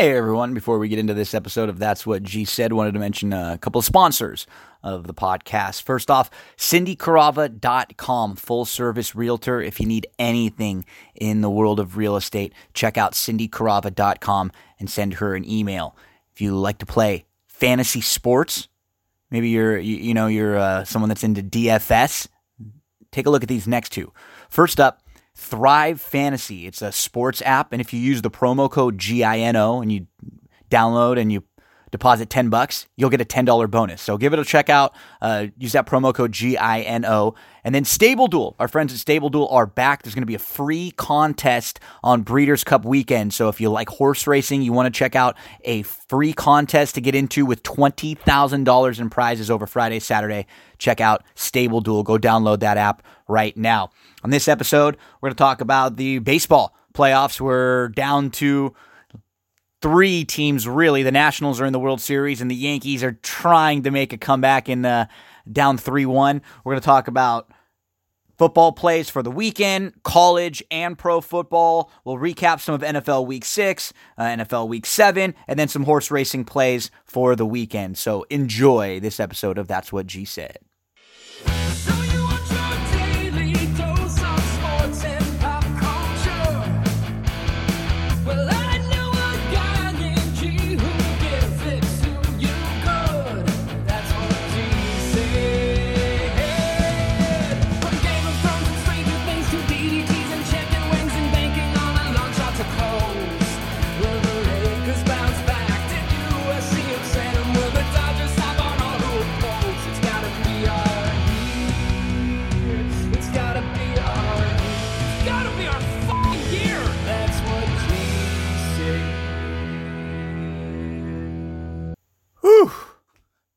Hey everyone, before we get into this episode of That's What G Said, wanted to mention a couple of sponsors of the podcast. First off, cindycarava.com, full service realtor. If you need anything in the world of real estate, check out cindycarava.com and send her an email. If you like to play fantasy sports, maybe you're you, you know you're uh, someone that's into DFS, take a look at these next two. First up, Thrive Fantasy. It's a sports app, and if you use the promo code GINO and you download and you deposit 10 bucks, you'll get a $10 bonus. So give it a check out. Uh, use that promo code GINO. And then Stable Duel. Our friends at Stable Duel are back. There's going to be a free contest on Breeders' Cup weekend. So if you like horse racing, you want to check out a free contest to get into with $20,000 in prizes over Friday, Saturday, check out Stable Duel. Go download that app right now. On this episode, we're going to talk about the baseball playoffs. We're down to three teams, really. The Nationals are in the World Series, and the Yankees are trying to make a comeback in the down 3 1. We're going to talk about football plays for the weekend, college and pro football. We'll recap some of NFL Week 6, uh, NFL Week 7, and then some horse racing plays for the weekend. So enjoy this episode of That's What G Said.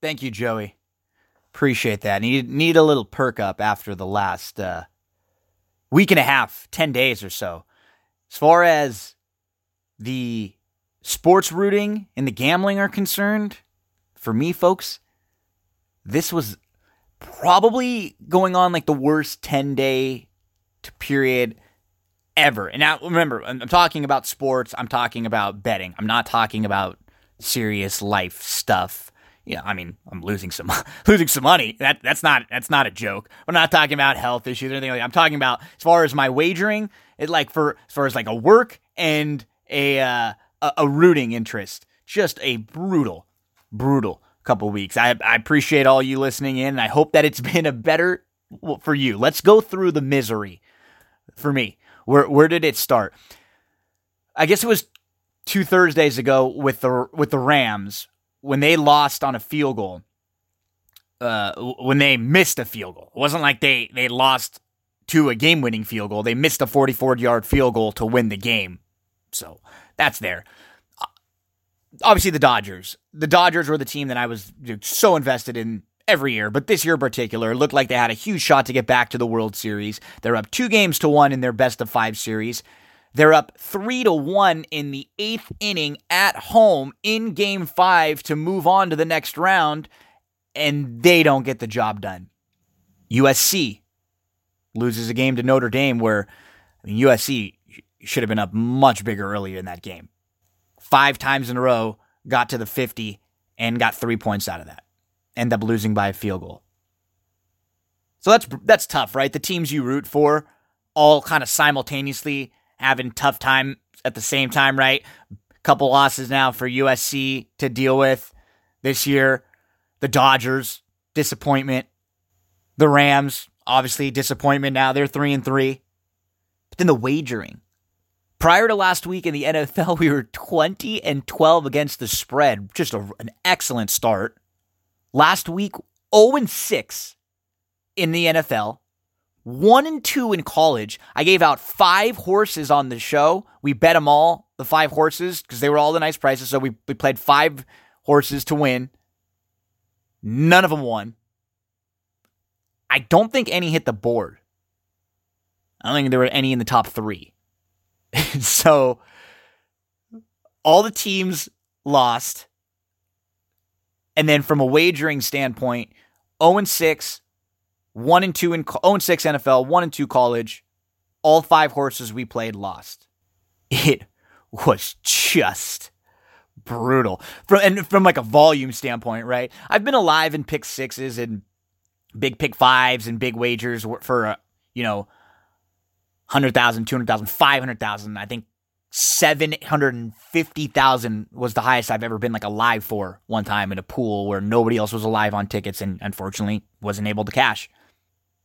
Thank you, Joey. Appreciate that. Need need a little perk up after the last uh, week and a half, ten days or so. As far as the sports rooting and the gambling are concerned, for me, folks, this was probably going on like the worst ten day period ever. And now remember, I'm talking about sports. I'm talking about betting. I'm not talking about serious life stuff. Yeah, I mean, I'm losing some losing some money. That that's not that's not a joke. We're not talking about health issues or anything like that. I'm talking about as far as my wagering, it like for as far as like a work and a uh, a, a rooting interest. Just a brutal, brutal couple weeks. I I appreciate all you listening in, and I hope that it's been a better for you. Let's go through the misery for me. Where where did it start? I guess it was two Thursdays ago with the with the Rams when they lost on a field goal. Uh, when they missed a field goal, it wasn't like they they lost to a game winning field goal. They missed a 44 yard field goal to win the game. So that's there. Uh, Obviously, the Dodgers. The Dodgers were the team that I was so invested in every year, but this year in particular, looked like they had a huge shot to get back to the World Series. They're up two games to one in their best of five series. They're up three to one in the eighth inning at home in game five to move on to the next round, and they don't get the job done. USC loses a game to Notre Dame where I mean, USC should have been up much bigger earlier in that game. Five times in a row, got to the 50 and got three points out of that. End up losing by a field goal. So that's that's tough, right? The teams you root for all kind of simultaneously having tough time at the same time, right? Couple losses now for USC to deal with this year. The Dodgers, disappointment. The Rams, obviously disappointment now. They're 3 and 3. But then the wagering. Prior to last week in the NFL, we were 20 and 12 against the spread. Just a, an excellent start. Last week, 0 and 6 in the NFL, 1 and 2 in college. I gave out five horses on the show. We bet them all, the five horses, because they were all the nice prices. So we, we played five horses to win. None of them won. I don't think any hit the board. I don't think there were any in the top three. so all the teams lost. And then from a wagering standpoint, 0 and 6, 1 and 2 in 0 and 6 NFL, 1 and 2 college. All five horses we played lost. It was just brutal. From and from like a volume standpoint, right? I've been alive in pick sixes and big pick fives and big wagers for uh, you know 100,000, 200,000, 500,000. I think 750,000 was the highest I've ever been like alive for one time in a pool where nobody else was alive on tickets and unfortunately wasn't able to cash.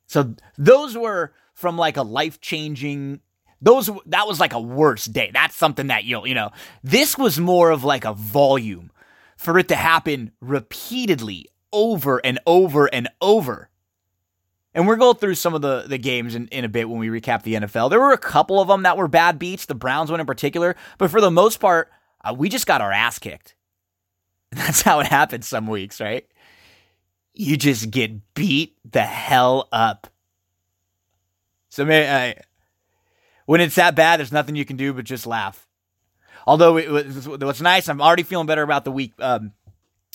So those were from like a life-changing those that was like a worse day. That's something that you'll, you know. This was more of like a volume for it to happen repeatedly over and over and over. And we're going through some of the, the games in, in a bit when we recap the NFL. There were a couple of them that were bad beats, the Browns one in particular, but for the most part, uh, we just got our ass kicked. That's how it happens some weeks, right? You just get beat the hell up. So, man, I, when it's that bad, there's nothing you can do but just laugh. Although it was, what's nice, I'm already feeling better about the week. Um,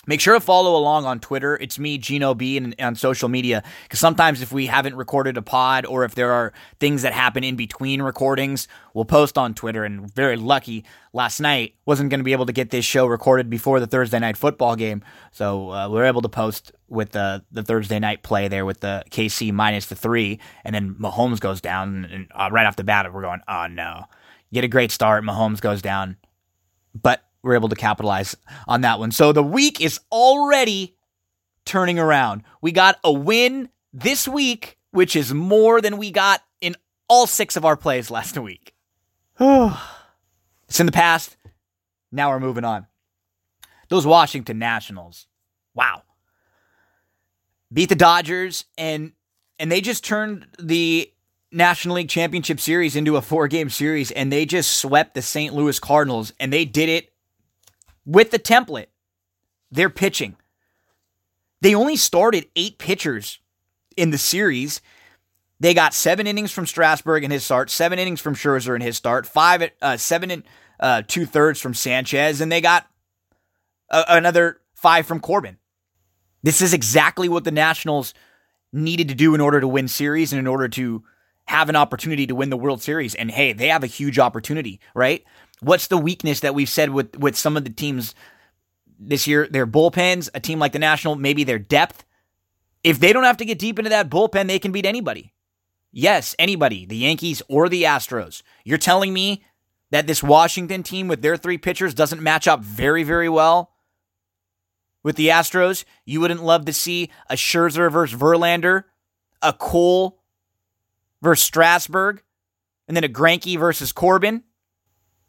Make sure to follow along on Twitter. It's me, Gino B, and on social media. Because sometimes if we haven't recorded a pod or if there are things that happen in between recordings, we'll post on Twitter. And very lucky, last night wasn't going to be able to get this show recorded before the Thursday night football game, so uh, we were able to post with the the Thursday night play there with the KC minus the three, and then Mahomes goes down, and uh, right off the bat we're going, oh no, get a great start, Mahomes goes down, but we're able to capitalize on that one. So the week is already turning around. We got a win this week, which is more than we got in all six of our plays last week. it's in the past. Now we're moving on. Those Washington Nationals. Wow. Beat the Dodgers and and they just turned the National League Championship Series into a four-game series and they just swept the St. Louis Cardinals and they did it with the template. They're pitching. They only started eight pitchers in the series. They got seven innings from Strasburg in his start, seven innings from Scherzer in his start, five, uh, seven and uh, two thirds from Sanchez, and they got uh, another five from Corbin. This is exactly what the Nationals needed to do in order to win series and in order to have an opportunity to win the World Series. And hey, they have a huge opportunity, right? What's the weakness that we've said with with some of the teams this year? Their bullpens, a team like the National, maybe their depth. If they don't have to get deep into that bullpen, they can beat anybody. Yes, anybody, the Yankees or the Astros. You're telling me that this Washington team with their three pitchers doesn't match up very, very well with the Astros? You wouldn't love to see a Scherzer versus Verlander, a Cole versus Strasburg, and then a Greinke versus Corbin?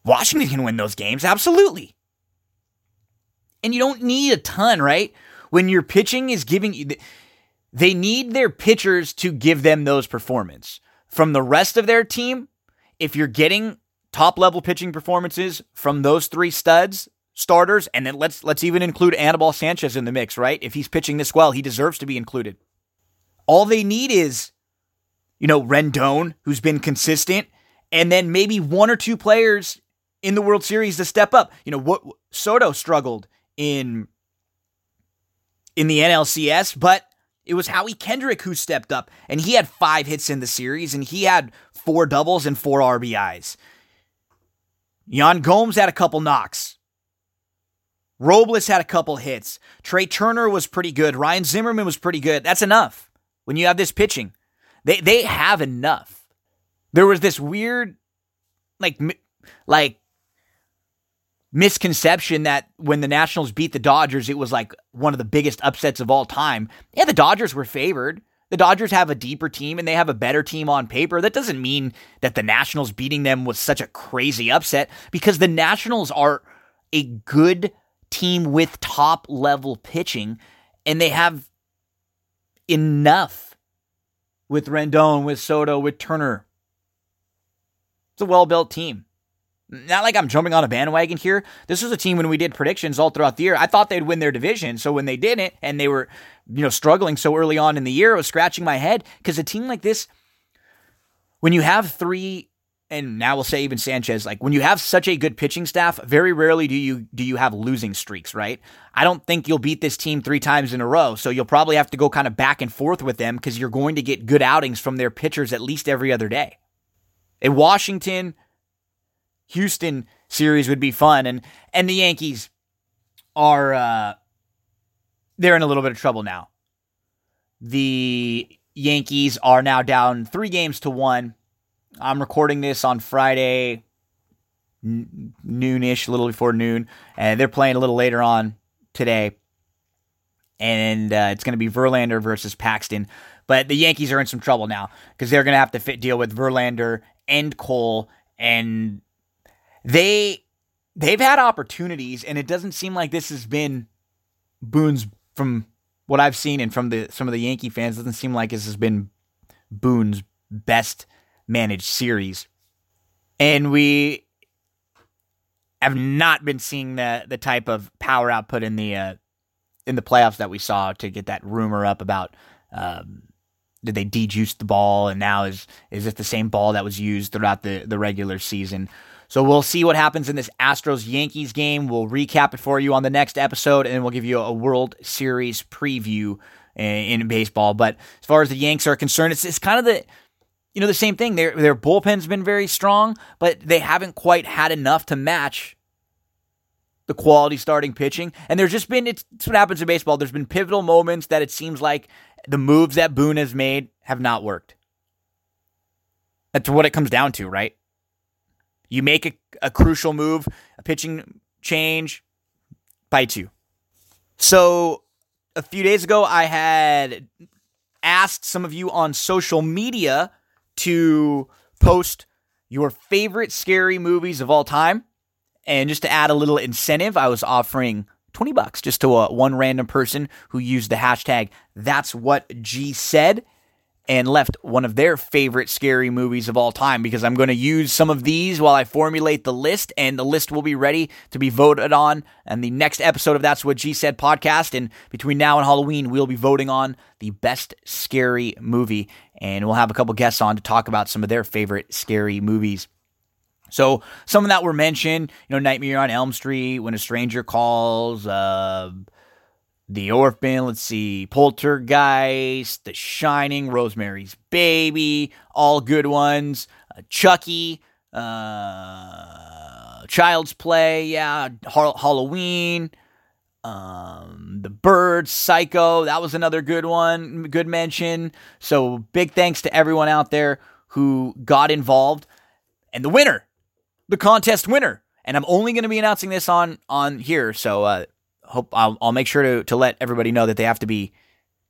Washington can win those games, absolutely. And you don't need a ton, right? When your pitching is giving you, they need their pitchers to give them those performance. From the rest of their team, if you're getting top level pitching performances from those three studs, starters, and then let's let's even include Anibal Sanchez in the mix, right? If he's pitching this well, he deserves to be included. All they need is, you know, Rendon, who's been consistent, and then maybe one or two players in the World Series to step up. You know, what Soto struggled in in the NLCS, but it was Howie Kendrick who stepped up, and he had five hits in the series, and he had four doubles and four RBIs. Yan Gomes had a couple knocks. Robles had a couple hits. Trea Turner was pretty good. Ryan Zimmerman was pretty good. That's enough when you have this pitching. They they have enough. There was this weird, like, like misconception that when the Nationals beat the Dodgers, it was like one of the biggest upsets of all time. Yeah, the Dodgers were favored. The Dodgers have a deeper team and they have a better team on paper. That doesn't mean that the Nationals beating them was such a crazy upset because the Nationals are a good team with top level pitching and they have enough with Rendon, with Soto, with Turner. It's a well built team. Not like I'm jumping on a bandwagon here. This was a team when we did predictions all throughout the year. I thought they'd win their division. So when they didn't and they were, you know, struggling so early on in the year, I was scratching my head because a team like this, when you have three, and now we'll say even Sanchez, like when you have such a good pitching staff, very rarely do you do you have losing streaks, right? I don't think you'll beat this team three times in a row. So you'll probably have to go kind of back and forth with them because you're going to get good outings from their pitchers at least every other day. In Washington, Houston series would be fun and and the Yankees are uh, they're in a little bit of trouble now. The Yankees are now down three games to one. I'm recording this on Friday n- noonish, a little before noon, and they're playing a little later on today. And uh, it's going to be Verlander versus Paxton. But the Yankees are in some trouble now because they're going to have to fit deal with Verlander and Cole, and they they've had opportunities, and it doesn't seem like this has been Boone's from what I've seen and from the some of the Yankee fans. Doesn't seem like this has been Boone's best managed series, and we have not been seeing the the type of power output in the uh, in the playoffs that we saw to get that rumor up about um, did they dejuice the ball and now is is it the same ball that was used throughout the the regular season. So we'll see what happens in this Astros Yankees game. We'll recap it for you on the next episode, and we'll give you a World Series preview in, in baseball. But as far as the Yanks are concerned, it's it's kind of the you know the same thing. Their their bullpen's been very strong, but they haven't quite had enough to match the quality starting pitching. And there's just been it's, it's what happens in baseball. There's been pivotal moments that it seems like the moves that Boone has made have not worked. That's what it comes down to, right? You make a, a crucial move, a pitching change, bites you. So a few days ago, I had asked some of you on social media to post your favorite scary movies of all time. And just to add a little incentive, I was offering 20 bucks just to uh, one random person who used the hashtag that's what G said and left one of their favorite scary movies of all time because I'm going to use some of these while I formulate the list and the list will be ready to be voted on and the next episode of That's What G Said podcast and between now and Halloween we'll be voting on the best scary movie and we'll have a couple guests on to talk about some of their favorite scary movies. So some of that were mentioned, you know, Nightmare on Elm Street, When a Stranger Calls, uh, The Orphan, let's see, Poltergeist, The Shining, Rosemary's Baby, all good ones. Uh, Chucky, uh, Child's Play, yeah, ha- Halloween, um, The Birds, Psycho, that was another good one, good mention. So big thanks to everyone out there who got involved. And the winner, the contest winner. And I'm only going to be announcing this on on here, so uh, hope I'll, I'll make sure to to let everybody know that they have to be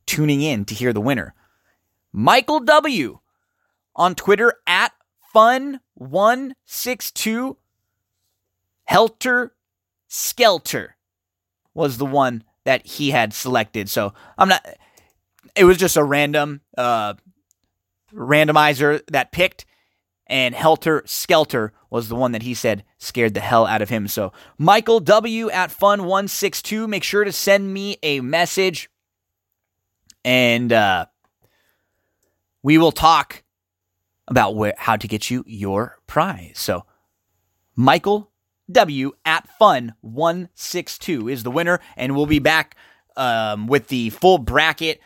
tuning in to hear the winner. Michael W. on Twitter at fun162 Helter Skelter was the one that he had selected. So I'm not. It was just a random uh, randomizer that picked, and Helter Skelter was the one that he said scared the hell out of him. So Michael W at Fun162, make sure to send me a message, and uh, we will talk about where how to get you your prize. So Michael W at Fun162 is the winner, and we'll be back um, with the full bracket.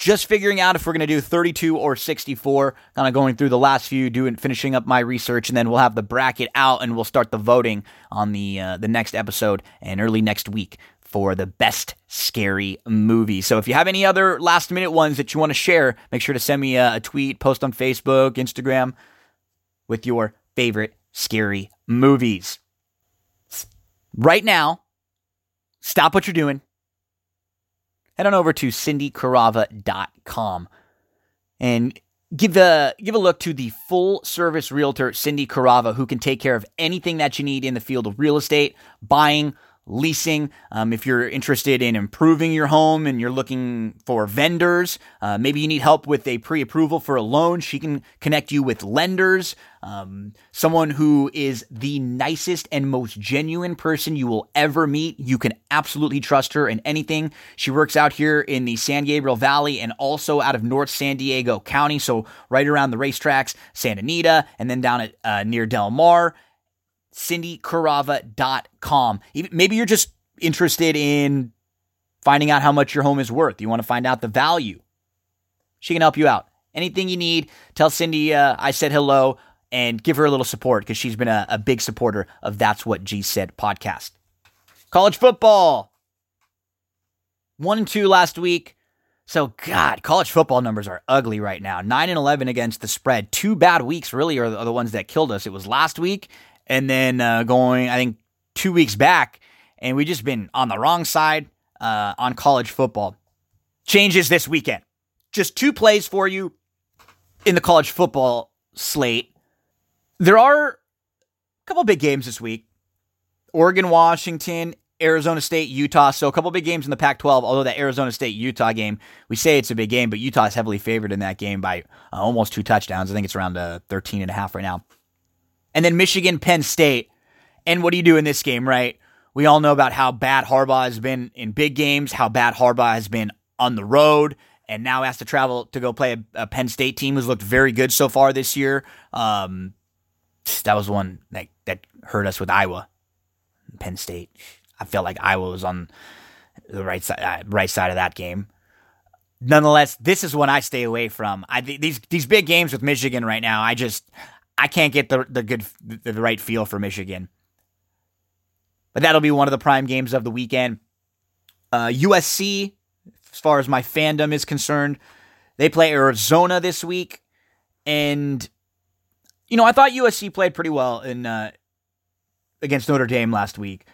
Just figuring out if we're going to do 32 or 64. Kind of going through the last few, doing finishing up my research, and then we'll have the bracket out, and we'll start the voting on the uh, the next episode and early next week for the best scary movie. So if you have any other last minute ones that you want to share, make sure to send me a, a tweet, post on Facebook, Instagram with your favorite scary movies. Right now, stop what you're doing. Head on over to cindycarava.com and give a give a look to the full service realtor Cindy Carava who can take care of anything that you need in the field of real estate, buying, leasing. Um, if you're interested in improving your home and you're looking for vendors, uh, maybe you need help with a pre approval for a loan, she can connect you with lenders. Um, someone who is the nicest and most genuine person you will ever meet. You can absolutely trust her in anything. She works out here in the San Gabriel Valley and also out of North San Diego County, so right around the racetracks, Santa Anita, and then down at uh, near Del Mar cindycarava.com. Maybe you're just interested in finding out how much your home is worth. You want to find out the value. She can help you out. Anything you need, tell Cindy uh, I said hello and give her a little support because she's been a, a big supporter of That's What G Said podcast. College football one and two last week. So, God, college football numbers are ugly right now. Nine and eleven against the spread. Two bad weeks really are the ones that killed us. It was last week, and then uh, going, I think, two weeks back, and we just been on the wrong side uh, on college football. Changes this weekend. Just two plays for you in the college football slate. There are a couple big games this week. Oregon, Washington, Arizona State, Utah. So a couple big games in the Pac 12, although that Arizona State Utah game, we say it's a big game, but Utah is heavily favored in that game by uh, almost two touchdowns. I think it's around uh, 13 and a half right now. And then Michigan, Penn State. And what do you do in this game, right? We all know about how bad Harbaugh has been in big games, how bad Harbaugh has been on the road, and now has to travel to go play a, a Penn State team who's looked very good so far this year. Um, that was one that, that hurt us with Iowa. Penn State. I felt like Iowa was on the right side, uh, right side of that game. Nonetheless, this is one I stay away from. I these these big games with Michigan right now. I just I can't get the the good the, right feel for Michigan. But that'll be one of the prime games of the weekend. Uh, USC, as far as my fandom is concerned, they play Arizona this week, and you know I thought USC played pretty well in uh, against Notre Dame last week.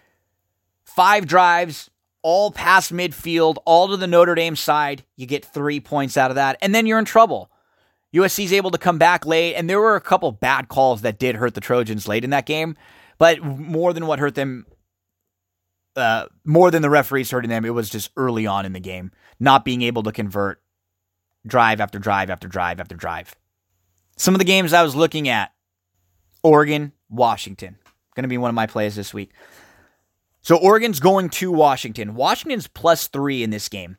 Five drives, all past midfield, all to the Notre Dame side. You get three points out of that, and then you're in trouble. USC's able to come back late, and there were a couple bad calls that did hurt the Trojans late in that game, but more than what hurt them, uh, more than the referees hurting them, it was just early on in the game, not being able to convert drive after drive after drive after drive. Some of the games I was looking at Oregon, Washington. Going to be one of my plays this week. So Oregon's going to Washington. Washington's plus three in this game.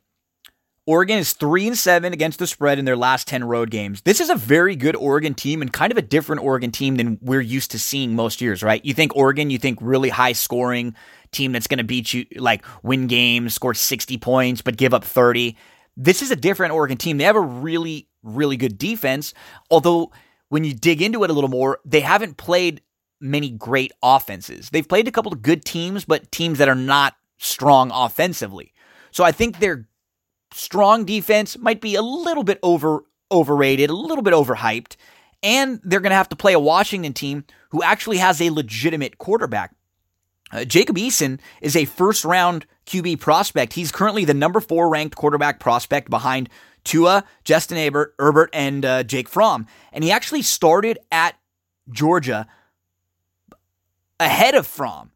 Oregon is three and seven against the spread in their last 10 road games. This is a very good Oregon team and kind of a different Oregon team than we're used to seeing most years, right? You think Oregon, you think really high scoring team that's going to beat you, like win games, score 60 points, but give up 30. This is a different Oregon team. They have a really, really good defense. Although when you dig into it a little more, they haven't played many great offenses. They've played a couple of good teams, but teams that are not strong offensively. So I think their strong defense might be a little bit over overrated, a little bit overhyped, and they're going to have to play a Washington team who actually has a legitimate quarterback. Uh, Jacob Eason is a first round QB prospect. He's currently the number four ranked quarterback prospect behind Tua, Justin Herbert, Herbert and uh, Jake Fromm. And he actually started at Georgia ahead of Fromm.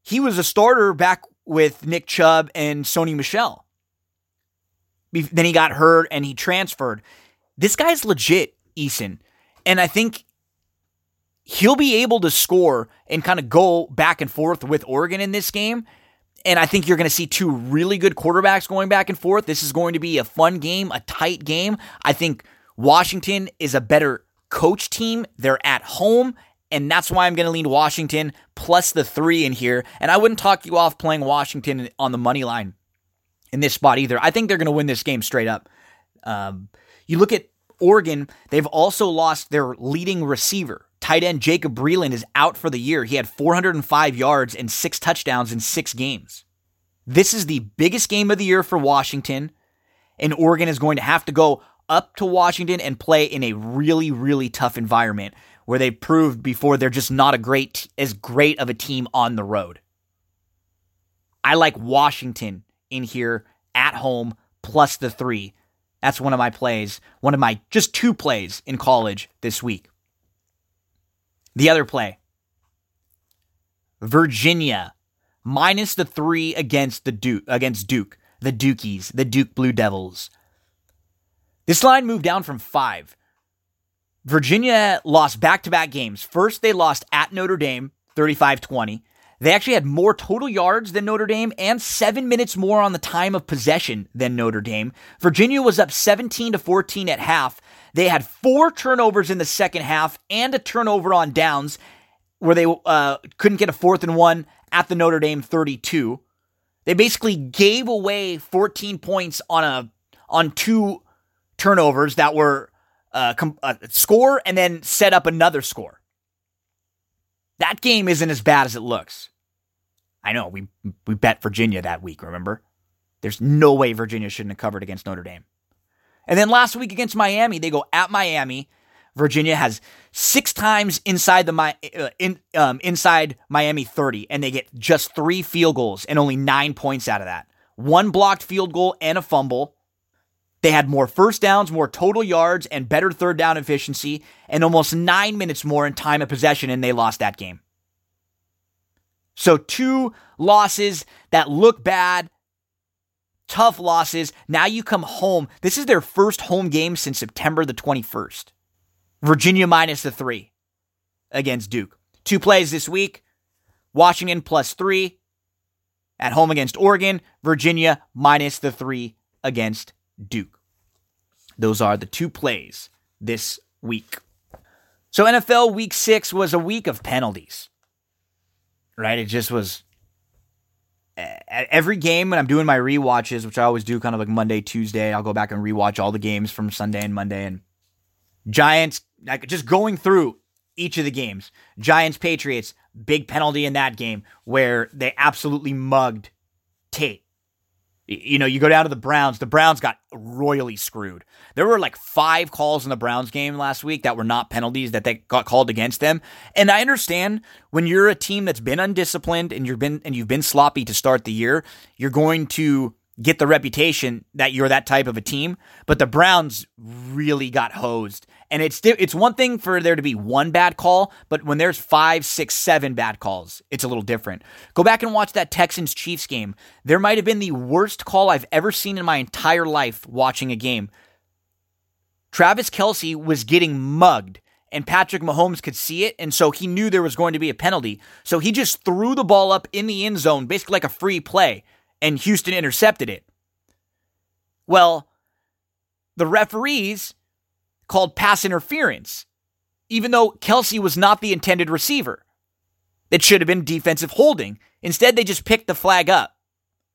He was a starter back with Nick Chubb and Sony Michel. Then he got hurt and he transferred. This guy's legit, Eason. And I think he'll be able to score and kind of go back and forth with Oregon in this game. And I think you're going to see two really good quarterbacks going back and forth. This is going to be a fun game, a tight game. I think Washington is a better coach team. They're at home, and that's why I'm going to lean Washington plus the three in here. And I wouldn't talk you off playing Washington on the money line in this spot either. I think they're going to win this game straight up. Um, you look at Oregon, they've also lost their leading receiver. Tight end Jacob Breeland is out for the year. He had 405 yards and six touchdowns in six games. This is the biggest game of the year for Washington, and Oregon is going to have to go up to Washington and play in a really, really tough environment where they proved before they're just not a great as great of a team on the road. I like Washington in here at home plus the three. That's one of my plays, one of my just two plays in college this week. The other play Virginia minus the three against the Duke against Duke, the Dukies, the Duke Blue Devils. This line moved down from five. Virginia lost back to back games. First, they lost at Notre Dame 35 20. They actually had more total yards than Notre Dame and seven minutes more on the time of possession than Notre Dame. Virginia was up 17 to 14 at half. They had four turnovers in the second half and a turnover on downs where they uh, couldn't get a fourth and one at the Notre Dame 32. They basically gave away 14 points on a on two turnovers that were uh, com- uh, score and then set up another score. That game isn't as bad as it looks. I know we we bet Virginia that week, remember? There's no way Virginia shouldn't have covered against Notre Dame. And then last week against Miami, they go at Miami. Virginia has six times inside the uh, in, um, inside Miami 30, and they get just three field goals and only nine points out of that. One blocked field goal and a fumble. They had more first downs, more total yards, and better third down efficiency, and almost nine minutes more in time of possession, and they lost that game. So, two losses that look bad, tough losses. Now you come home. This is their first home game since September the 21st. Virginia minus the three against Duke. Two plays this week Washington plus three at home against Oregon, Virginia minus the three against Duke. Those are the two plays this week. So, NFL week six was a week of penalties, right? It just was every game when I'm doing my rewatches, which I always do kind of like Monday, Tuesday, I'll go back and rewatch all the games from Sunday and Monday. And Giants, like just going through each of the games. Giants, Patriots, big penalty in that game where they absolutely mugged Tate. You know, you go down to the Browns, the Browns got royally screwed. There were like five calls in the Browns game last week that were not penalties that they got called against them. And I understand when you're a team that's been undisciplined and you've been and you've been sloppy to start the year, you're going to get the reputation that you're that type of a team. But the Browns really got hosed. And it's it's one thing for there to be one bad call, but when there's five, six, seven bad calls, it's a little different. Go back and watch that Texans Chiefs game. There might have been the worst call I've ever seen in my entire life watching a game. Travis Kelce was getting mugged, and Patrick Mahomes could see it, and so he knew there was going to be a penalty. So he just threw the ball up in the end zone, basically like a free play, and Houston intercepted it. Well, the referees called pass interference, even though Kelce was not the intended receiver. It should have been defensive holding. Instead, they just picked the flag up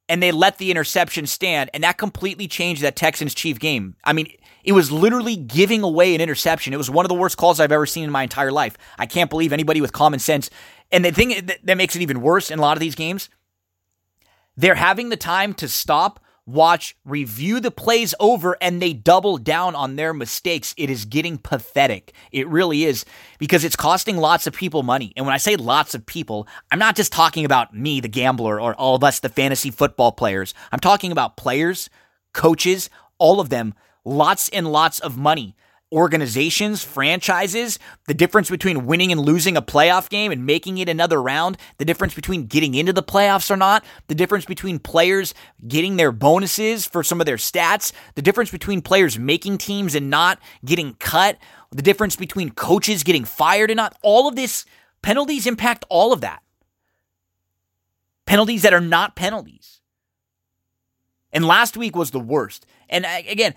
and they let the interception stand, and that completely changed that Texans Chief game. I mean, it was literally giving away an interception. It was one of the worst calls I've ever seen in my entire life. I can't believe anybody with common sense. And the thing that makes it even worse in a lot of these games, they're having the time to stop, watch, review the plays over, and they double down on their mistakes. It is getting pathetic. It really is because it's costing lots of people money. And when I say lots of people, I'm not just talking about me, the gambler, or all of us, the fantasy football players. I'm talking about players, coaches, all of them, lots and lots of money organizations, franchises, the difference between winning and losing a playoff game and making it another round, the difference between getting into the playoffs or not, the difference between players getting their bonuses for some of their stats, the difference between players making teams and not getting cut, the difference between coaches getting fired and not. All of this penalties impact all of that. Penalties that are not penalties. And last week was the worst. And again,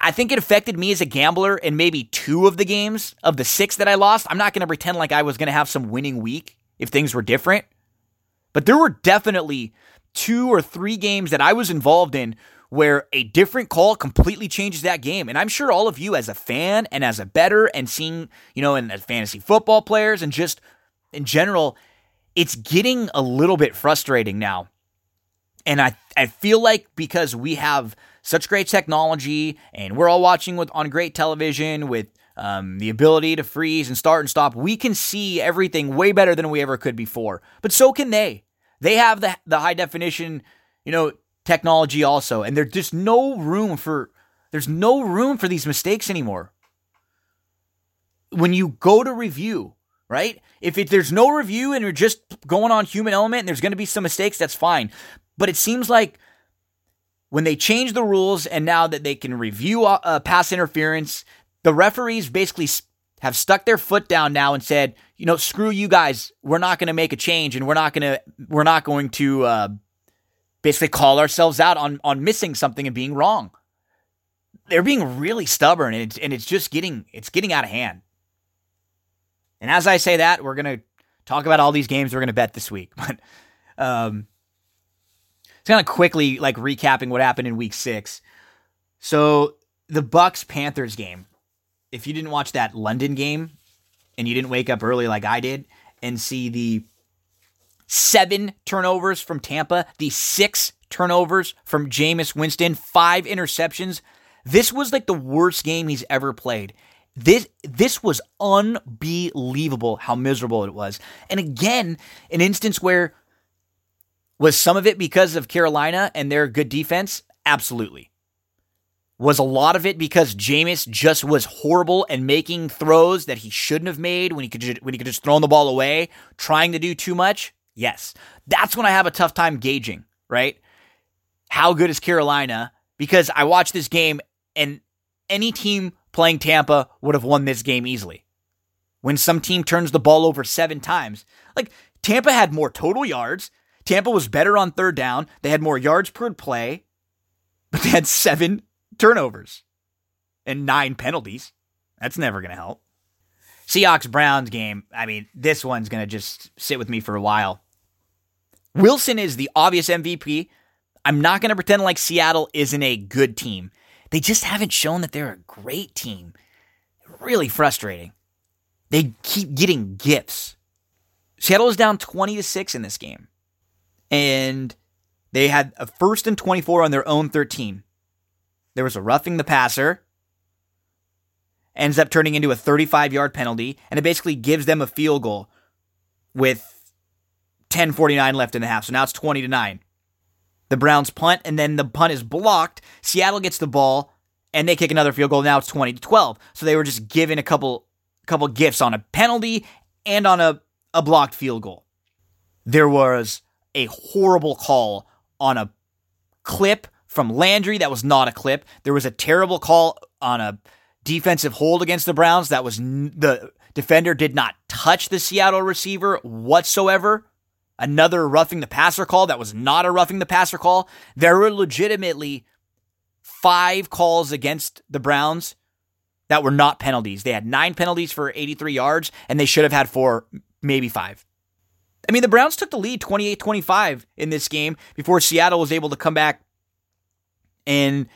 I think it affected me as a gambler in maybe two of the games of the six that I lost. I'm not going to pretend like I was going to have some winning week if things were different. But there were definitely two or three games that I was involved in where a different call completely changes that game. And I'm sure all of you as a fan and as a better and seeing, you know, and as fantasy football players and just in general, it's getting a little bit frustrating now. And I I feel like because we have such great technology and we're all watching with on great television with um, the ability to freeze and start and stop, we can see everything way better than we ever could before. But so can they. They have the the high definition, you know, technology also, and there's just no room for there's no room for these mistakes anymore. When you go to review, right? If it, there's no review and you're just going on human element and there's going to be some mistakes, that's fine. But it seems like when they change the rules and now that they can review uh, uh, pass interference, the referees basically have stuck their foot down now and said, you know, screw you guys. We're not going to make a change and we're not going to we're not going to uh, basically call ourselves out on on missing something and being wrong. They're being really stubborn and it's, and it's just getting it's getting out of hand. And as I say that, we're going to talk about all these games we're going to bet this week. But um, it's kind of quickly like recapping what happened in week six. So the Bucks Panthers game. If you didn't watch that London game and you didn't wake up early like I did and see the seven turnovers from Tampa, the six turnovers from Jameis Winston, five interceptions. This was like the worst game he's ever played. This this was unbelievable how miserable it was. And again, an instance where was some of it because of Carolina and their good defense? Absolutely. Was a lot of it because Jameis just was horrible and making throws that he shouldn't have made when he could when he could just throw the ball away, trying to do too much? Yes. That's when I have a tough time gauging, right? How good is Carolina? Because I watched this game and any team playing Tampa would have won this game easily. When some team turns the ball over seven times, like Tampa had more total yards, Tampa was better on third down, they had more yards per play, but they had seven turnovers and nine penalties. That's never going to help. Seahawks Browns game, I mean, this one's going to just sit with me for a while. Wilson is the obvious MVP. I'm not going to pretend like Seattle isn't a good team. They just haven't shown that they're a great team. Really frustrating. They keep getting gifts. Seattle is down 20 to 6 in this game. And they had a first and 24 on their own 13. There was a roughing the passer. Ends up turning into a 35 yard penalty, and it basically gives them a field goal with 10:49 left in the half. So now it's 20 to 9. The Browns punt, and then the punt is blocked. Seattle gets the ball, and they kick another field goal. Now it's 20 to 12. So they were just given a couple couple gifts on a penalty and on a, a blocked field goal. There was a horrible call on a clip from Landry that was not a clip. There was a terrible call on a defensive hold against the Browns that was n- the defender did not touch the Seattle receiver whatsoever. Another roughing the passer call that was not a roughing the passer call. There were legitimately five calls against the Browns that were not penalties. They had nine penalties for 83 yards, and they should have had four, maybe five. I mean, the Browns took the lead 28 25 in this game before Seattle was able to come back and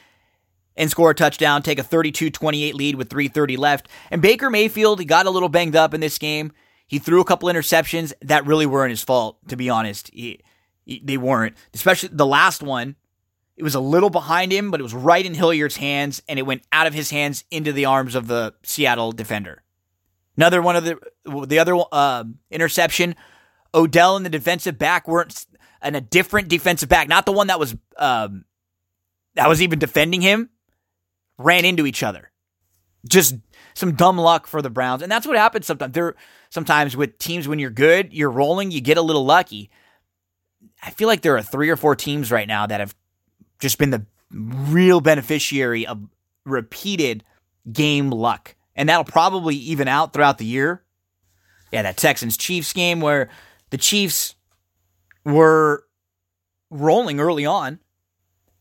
and score a touchdown, take a 32-28 lead with 3:30 left. And Baker Mayfield, got a little banged up in this game. He threw a couple interceptions that really weren't his fault, to be honest. He, he- they weren't, especially the last one. It was a little behind him, but it was right in Hilliard's hands, and it went out of his hands into the arms of the Seattle defender. Another one of the the other uh, interception. Odell and the defensive back weren't and a different defensive back, not the one that was um, that was even defending him, ran into each other. Just some dumb luck for the Browns, and that's what happens sometimes. There, sometimes with teams when you're good, you're rolling, you get a little lucky. I feel like there are three or four teams right now that have just been the real beneficiary of repeated game luck, and that'll probably even out throughout the year. Yeah, that Texans Chiefs game where the Chiefs were rolling early on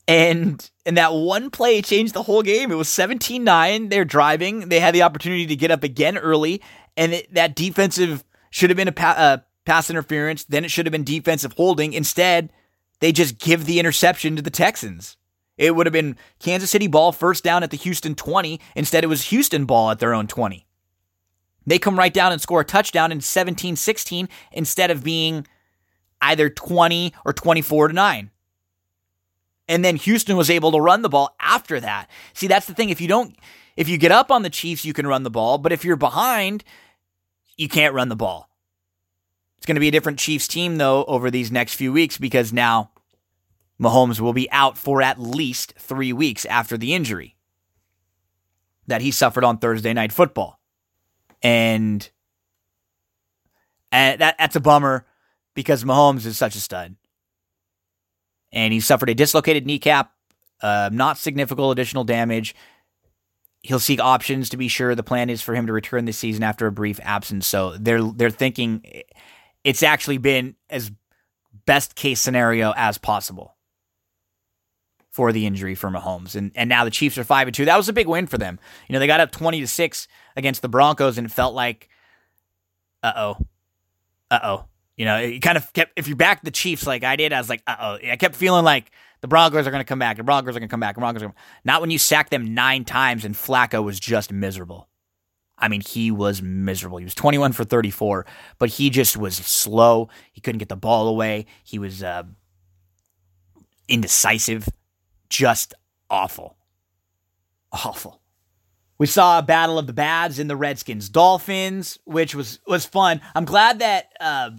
and and that one play changed the whole game. It was 17-9. They're driving. They had the opportunity to get up again early and it, that defensive should have been a pa- uh, pass interference, then it should have been defensive holding. Instead, they just give the interception to the Texans. It would have been Kansas City ball first down at the Houston 20. Instead, it was Houston ball at their own 20. They come right down and score a touchdown in 17 16 instead of being either 20 or 24 to 9. And then Houston was able to run the ball after that. See, that's the thing. If you don't, if you get up on the Chiefs, you can run the ball. But if you're behind, you can't run the ball. It's going to be a different Chiefs team, though, over these next few weeks because now Mahomes will be out for at least three weeks after the injury that he suffered on Thursday Night Football. And, and that, that's a bummer because Mahomes is such a stud. And he suffered a dislocated kneecap, uh, not significant additional damage. He'll seek options to be sure. The plan is for him to return this season after a brief absence. So they're they're thinking it's actually been as best case scenario as possible for the injury for Mahomes. And and now the Chiefs are five and two. That was a big win for them. You know, they got up twenty to six against the Broncos and it felt like uh oh. Uh oh. You know, it kind of kept if you back the Chiefs like I did, I was like, uh oh. I kept feeling like the Broncos are gonna come back, the Broncos are gonna come back, the Broncos are gonna not when you sack them nine times and Flacco was just miserable. I mean, he was miserable. He was 21 for 34, but he just was slow. He couldn't get the ball away. He was uh, indecisive, just awful. Awful. We saw a battle of the bads in the Redskins Dolphins, which was was fun. I'm glad that uh,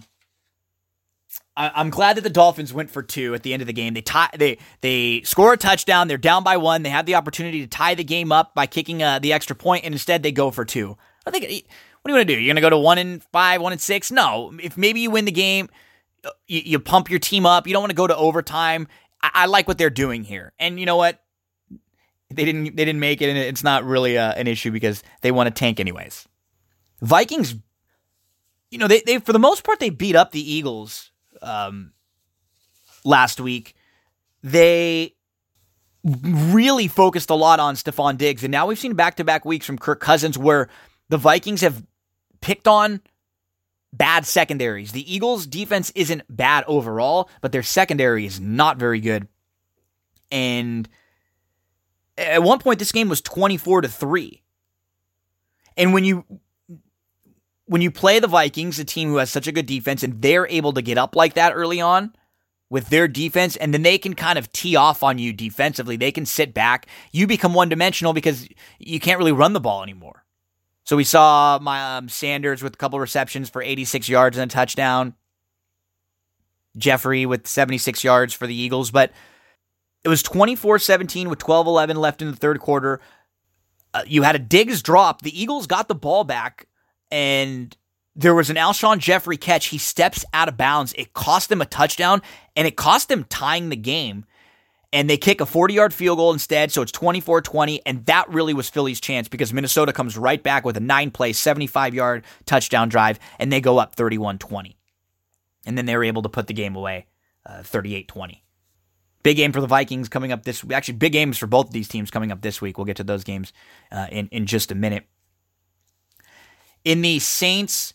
I, I'm glad that the Dolphins went for two at the end of the game. They tie, they they score a touchdown. They're down by one. They have the opportunity to tie the game up by kicking uh, the extra point, and instead they go for two. I think. What do you want to do? You're going to go to one and five, one and six? No. If maybe you win the game, you, you pump your team up. You don't want to go to overtime. I, I like what they're doing here, and you know what? They didn't they didn't make it, and it's not really uh, an issue because they want to tank anyways. Vikings, you know, they they for the most part they beat up the Eagles um, last week. They really focused a lot on Stefon Diggs, and now we've seen back to back weeks from Kirk Cousins where the Vikings have picked on bad secondaries. The Eagles' defense isn't bad overall, but their secondary is not very good. And at one point this game was 24 to 3. And when you when you play the Vikings, a team who has such a good defense and they're able to get up like that early on with their defense and then they can kind of tee off on you defensively. They can sit back. You become one-dimensional because you can't really run the ball anymore. So we saw my um, Sanders with a couple receptions for 86 yards and a touchdown. Jeffery with 76 yards for the Eagles, but it was 24 17 with 12 11 left in the third quarter. Uh, you had a Diggs drop. The Eagles got the ball back, and there was an Alshon Jeffery catch. He steps out of bounds. It cost them a touchdown, and it cost them tying the game. And they kick a 40 yard field goal instead, so it's 24 20. And that really was Philly's chance because Minnesota comes right back with a nine play, 75 yard touchdown drive, and they go up 31 20. And then they were able to put the game away 38 uh, 20. Big game for the Vikings coming up this week. Actually, big games for both of these teams coming up this week. We'll get to those games uh, in, in just a minute. In the Saints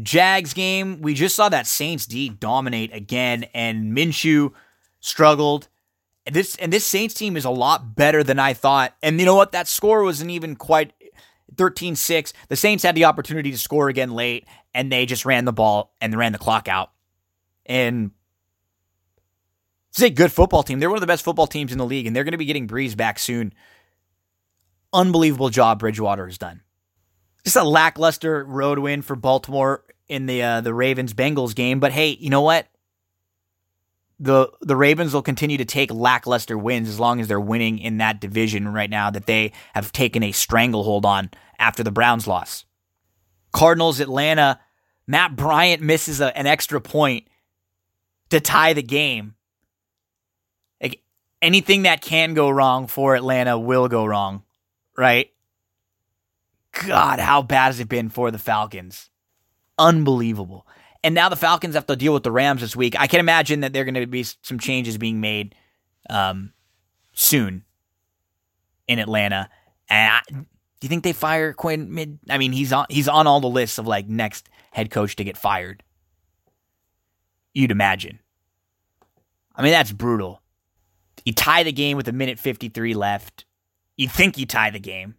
Jags game, we just saw that Saints D dominate again, and Minshew struggled. This and this Saints team is a lot better than I thought. And you know what? That score wasn't even quite 13-6. The Saints had the opportunity to score again late, and they just ran the ball and ran the clock out. And is a good football team. They're one of the best football teams in the league, and they're going to be getting Brees back soon. Unbelievable job Bridgewater has done. Just a lackluster road win for Baltimore in the uh, the Ravens Bengals game, but hey, you know what? The the Ravens will continue to take lackluster wins as long as they're winning in that division right now that they have taken a stranglehold on after the Browns loss. Cardinals Atlanta, Matt Bryant misses a, an extra point to tie the game anything that can go wrong for Atlanta will go wrong, right? God, how bad has it been for the Falcons? Unbelievable. And now the Falcons have to deal with the Rams this week. I can imagine that there are going to be some changes being made um, soon in Atlanta. And I, do you think they fire Quinn mid? I mean, he's on he's on all the lists of like next head coach to get fired. You'd imagine. I mean, that's brutal. You tie the game with a minute 53 left. You think you tie the game,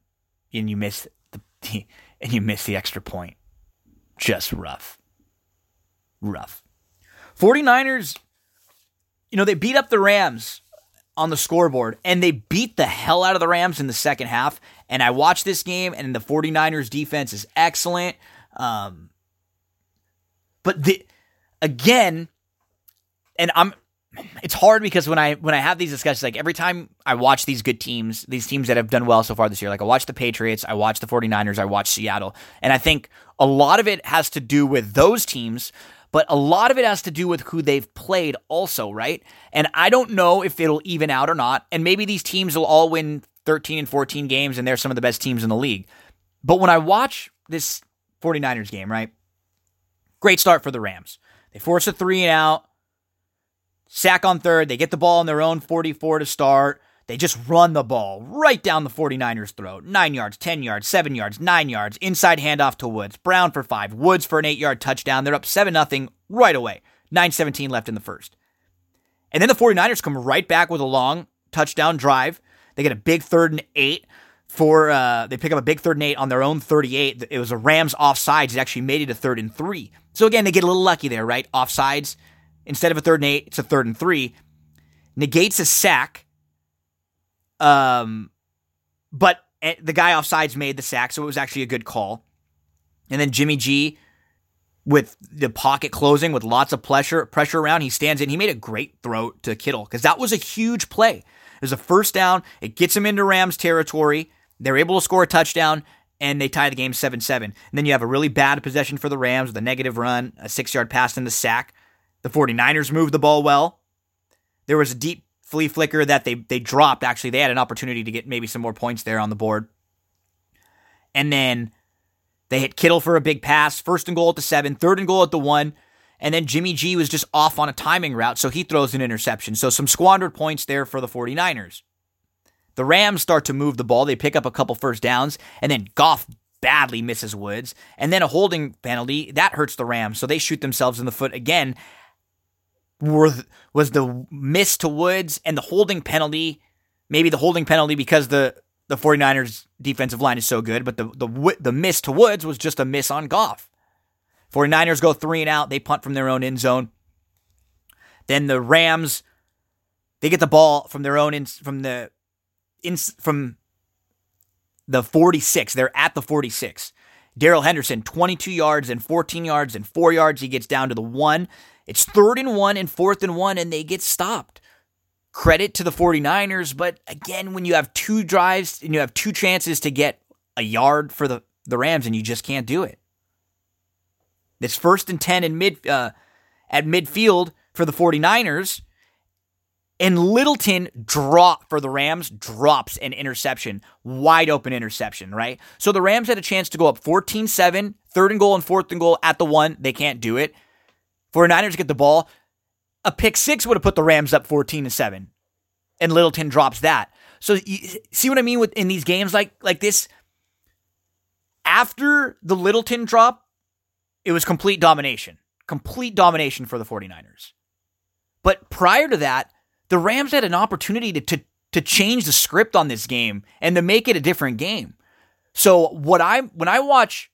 and you miss the and you miss the extra point. Just rough. Rough. 49ers, you know, they beat up the Rams on the scoreboard and they beat the hell out of the Rams in the second half. And I watched this game and the 49ers defense is excellent. Um, but the again, and I'm it's hard because when I when I have these discussions, like every time I watch these good teams, these teams that have done well so far this year, like I watch the Patriots, I watch the 49ers, I watch Seattle, and I think a lot of it has to do with those teams, but a lot of it has to do with who they've played also, right? And I don't know if it'll even out or not, and maybe these teams will all win 13 and 14 games and they're some of the best teams in the league. But when I watch this 49ers game, right? Great start for the Rams. They force a three and out sack on third. They get the ball on their own 44 to start. They just run the ball right down the 49ers' throat. Nine yards, 10 yards, seven yards, nine yards. Inside handoff to Woods. Brown for five. Woods for an eight yard touchdown. They're up 7 0 right away. 9 17 left in the first. And then the 49ers come right back with a long touchdown drive. They get a big third and eight for, uh, they pick up a big third and eight on their own 38. It was a Rams offsides. It actually made it a third and three. So again, they get a little lucky there, right? Offsides. Instead of a third and eight, it's a third and three. negates a sack. Um, but eh, the guy offsides made the sack, so it was actually a good call. And then Jimmy G, with the pocket closing with lots of pressure pressure around, he stands in. He made a great throw to Kittle because that was a huge play. It was a first down. It gets him into Rams territory. They're able to score a touchdown, and they tie the game 7 7. And then you have a really bad possession for the Rams with a negative run, a six yard pass and the sack. The 49ers moved the ball well. There was a deep flea flicker that they, they dropped. Actually, they had an opportunity to get maybe some more points there on the board. And then they hit Kittle for a big pass, first and goal at the seven, third and goal at the one. And then Jimmy G was just off on a timing route, so he throws an interception. So some squandered points there for the 49ers. The Rams start to move the ball. They pick up a couple first downs, and then Goff badly misses Woods. And then a holding penalty that hurts the Rams, so they shoot themselves in the foot again. Were, was the miss to Woods and the holding penalty, maybe the holding penalty because the, the 49ers defensive line is so good, but the, the, the miss to Woods was just a miss on Goff. 49ers go three and out. They punt from their own end zone. Then the Rams, they get the ball from their own in, from the in, from the 46. They're at the 46. Darrell Henderson, 22 yards and 14 yards and 4 yards. He gets down to the 1. It's third and 1 and fourth and 1 and they get stopped. Credit to the 49ers, but again when you have two drives and you have two chances to get a yard for the the Rams and you just can't do it. It's first and 10 in mid uh, at midfield for the 49ers. And Littleton drop for the Rams drops an interception, wide open interception, right? So the Rams had a chance to go up 14-7, third and goal and fourth and goal at the one. They can't do it. 49ers get the ball. A pick six would have put the Rams up 14 to 7. And Littleton drops that. So you see what I mean with in these games like like this after the Littleton drop, it was complete domination. Complete domination for the 49ers. But prior to that, the Rams had an opportunity to, to, to change the script on this game and to make it a different game. So what I when I watch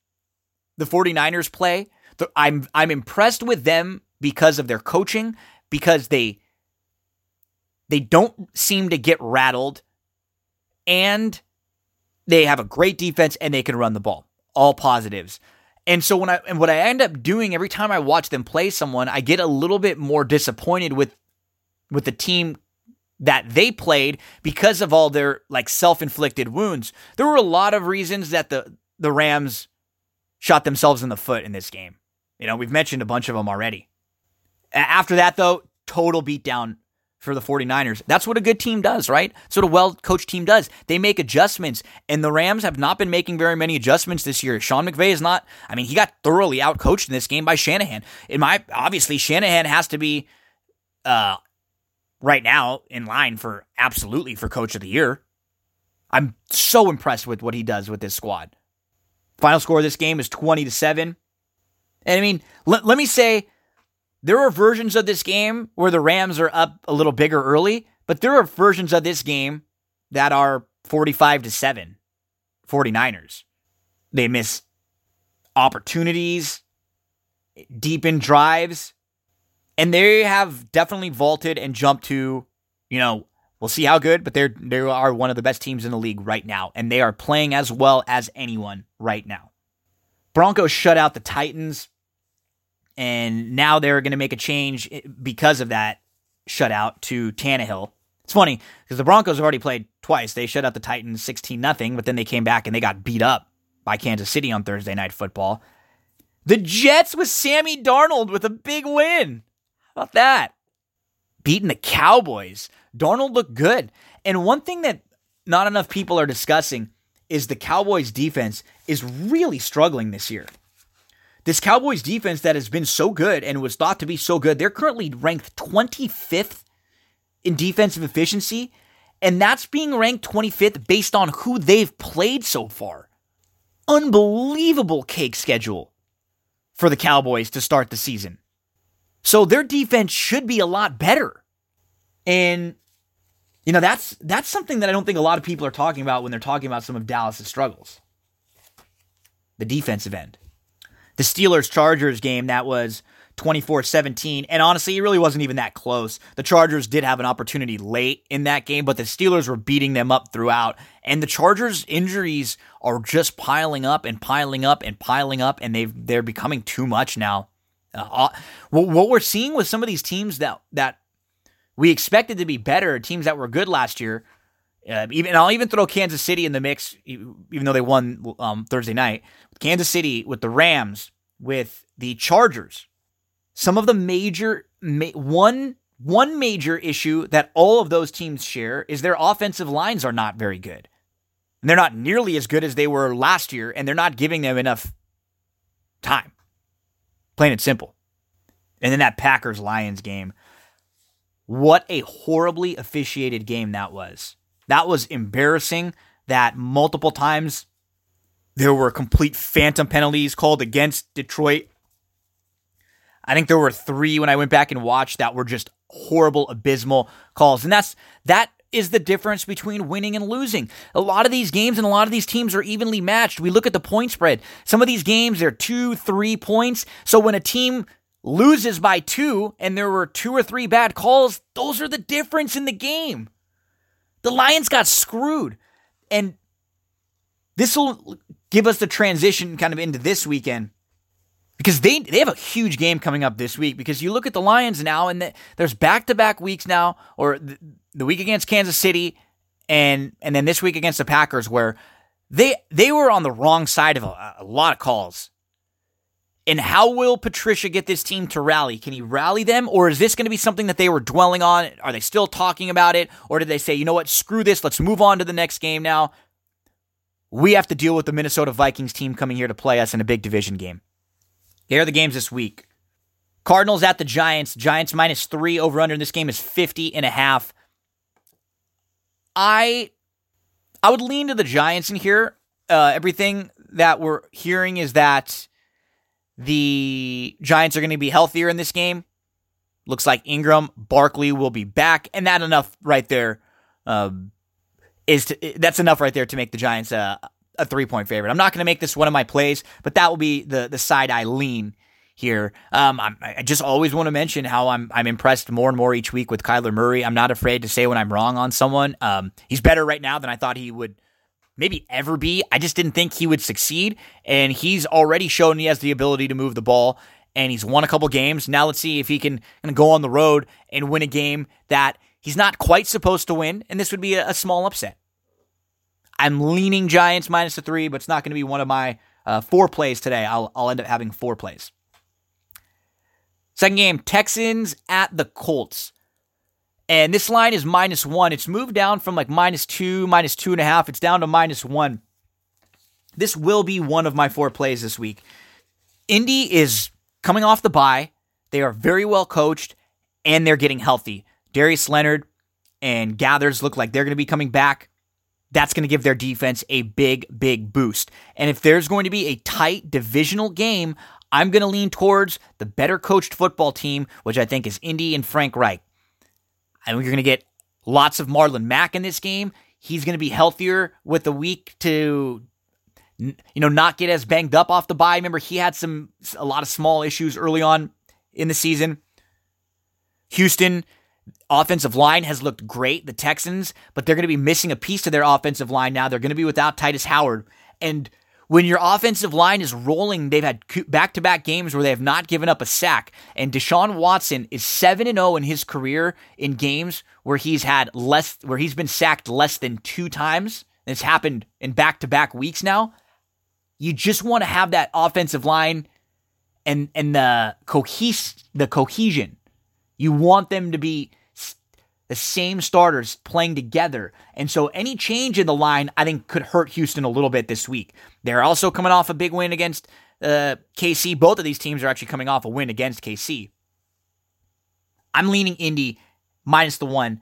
the 49ers play, I'm I'm impressed with them because of their coaching, because they they don't seem to get rattled and they have a great defense and they can run the ball. All positives. And so when I and what I end up doing every time I watch them play someone, I get a little bit more disappointed with with the team that they played because of all their like self-inflicted wounds. There were a lot of reasons that the the Rams shot themselves in the foot in this game. You know, we've mentioned a bunch of them already. After that though, total beatdown for the 49ers. That's what a good team does, right? That's what a well coached team does. They make adjustments, and the Rams have not been making very many adjustments this year. Sean McVay is not, I mean, he got thoroughly outcoached in this game by Shanahan. In my, obviously, Shanahan has to be, uh, right now in line for absolutely for coach of the year. I'm so impressed with what he does with this squad. Final score of this game is 20 to 7. And I mean, let, let me say, there are versions of this game where the Rams are up a little bigger early, but there are versions of this game that are 45 to 7 49ers. They miss opportunities, deep in drives, and they have definitely vaulted and jumped to, you know, we'll see how good, but they're they are one of the best teams in the league right now, and they are playing as well as anyone right now. Broncos shut out the Titans and now they're going to make a change because of that shutout to Tannehill. It's funny because the Broncos have already played twice. They shut out the Titans 16 nothing, but then they came back and they got beat up by Kansas City on Thursday night football. The Jets with Sammy Darnold with a big win. How about that? Beating the Cowboys. Darnold looked good. And one thing that not enough people are discussing is the Cowboys defense is really struggling this year. This Cowboys defense that has been so good and was thought to be so good, they're currently ranked 25th in defensive efficiency, and that's being ranked 25th based on who they've played so far. Unbelievable cake schedule for the Cowboys to start the season. So their defense should be a lot better. And you know, that's that's something that I don't think a lot of people are talking about when they're talking about some of Dallas's struggles. The defensive end the Steelers Chargers game that was 24 17. And honestly, it really wasn't even that close. The Chargers did have an opportunity late in that game, but the Steelers were beating them up throughout. And the Chargers' injuries are just piling up and piling up and piling up, and they've, they're becoming too much now. Uh, what, what we're seeing with some of these teams that, that we expected to be better, teams that were good last year, uh, even I'll even throw Kansas City in the mix, even though they won um, Thursday night. Kansas City with the Rams, with the Chargers. Some of the major ma- one one major issue that all of those teams share is their offensive lines are not very good. And they're not nearly as good as they were last year, and they're not giving them enough time. Plain and simple. And then that Packers Lions game. What a horribly officiated game that was. That was embarrassing that multiple times there were complete phantom penalties called against Detroit. I think there were three when I went back and watched that were just horrible, abysmal calls. And that's that is the difference between winning and losing. A lot of these games and a lot of these teams are evenly matched. We look at the point spread. Some of these games, they're two, three points. So when a team loses by two and there were two or three bad calls, those are the difference in the game. The Lions got screwed. And this will give us the transition kind of into this weekend because they they have a huge game coming up this week because you look at the Lions now and the, there's back-to-back weeks now or the, the week against Kansas City and and then this week against the Packers where they they were on the wrong side of a, a lot of calls. And how will Patricia get this team to rally? Can he rally them or is this going to be something that they were dwelling on? Are they still talking about it or did they say, "You know what? Screw this. Let's move on to the next game now." We have to deal with the Minnesota Vikings team coming here to play us in a big division game. Here are the games this week. Cardinals at the Giants. Giants minus three over under in this game is 50 and a half. I I would lean to the Giants in here. Uh, everything that we're hearing is that the Giants are going to be healthier in this game. Looks like Ingram, Barkley will be back, and that enough right there um, is to, that's enough right there to make the Giants a, a three point favorite. I'm not going to make this one of my plays, but that will be the the side I lean here. Um, I just always want to mention how I'm I'm impressed more and more each week with Kyler Murray. I'm not afraid to say when I'm wrong on someone. Um, he's better right now than I thought he would maybe ever be. I just didn't think he would succeed, and he's already shown he has the ability to move the ball. And he's won a couple games. Now let's see if he can, go on the road and win a game that he's not quite supposed to win. And this would be a, a small upset. I'm leaning Giants minus the three, but it's not going to be one of my uh, four plays today. I'll, I'll end up having four plays. Second game, Texans at the Colts. And this line is minus one. It's moved down from like minus two, minus two and a half. It's down to minus one. This will be one of my four plays this week. Indy is coming off the bye. They are very well coached and they're getting healthy. Darius Leonard and Gathers look like they're going to be coming back that's going to give their defense a big, big boost. And if there's going to be a tight divisional game, I'm going to lean towards the better coached football team, which I think is Indy and Frank Reich. I think you're going to get lots of Marlon Mack in this game. He's going to be healthier with the week to you know not get as banged up off the bye. Remember he had some a lot of small issues early on in the season. Houston offensive line has looked great, the Texans, but they're going to be missing a piece to their offensive line now. They're going to be without Tytus Howard. And when your offensive line is rolling, they've had back to back games where they have not given up a sack. And Deshaun Watson is 7 and 0 in his career in games where he's had less, where he's been sacked less than two times. It's happened in back to back weeks now. You just want to have that offensive line and, and the cohes- the cohesion. You want them to be the same starters playing together. And so any change in the line, I think, could hurt Houston a little bit this week. They're also coming off a big win against uh, KC. Both of these teams are actually coming off a win against KC. I'm leaning Indy minus the one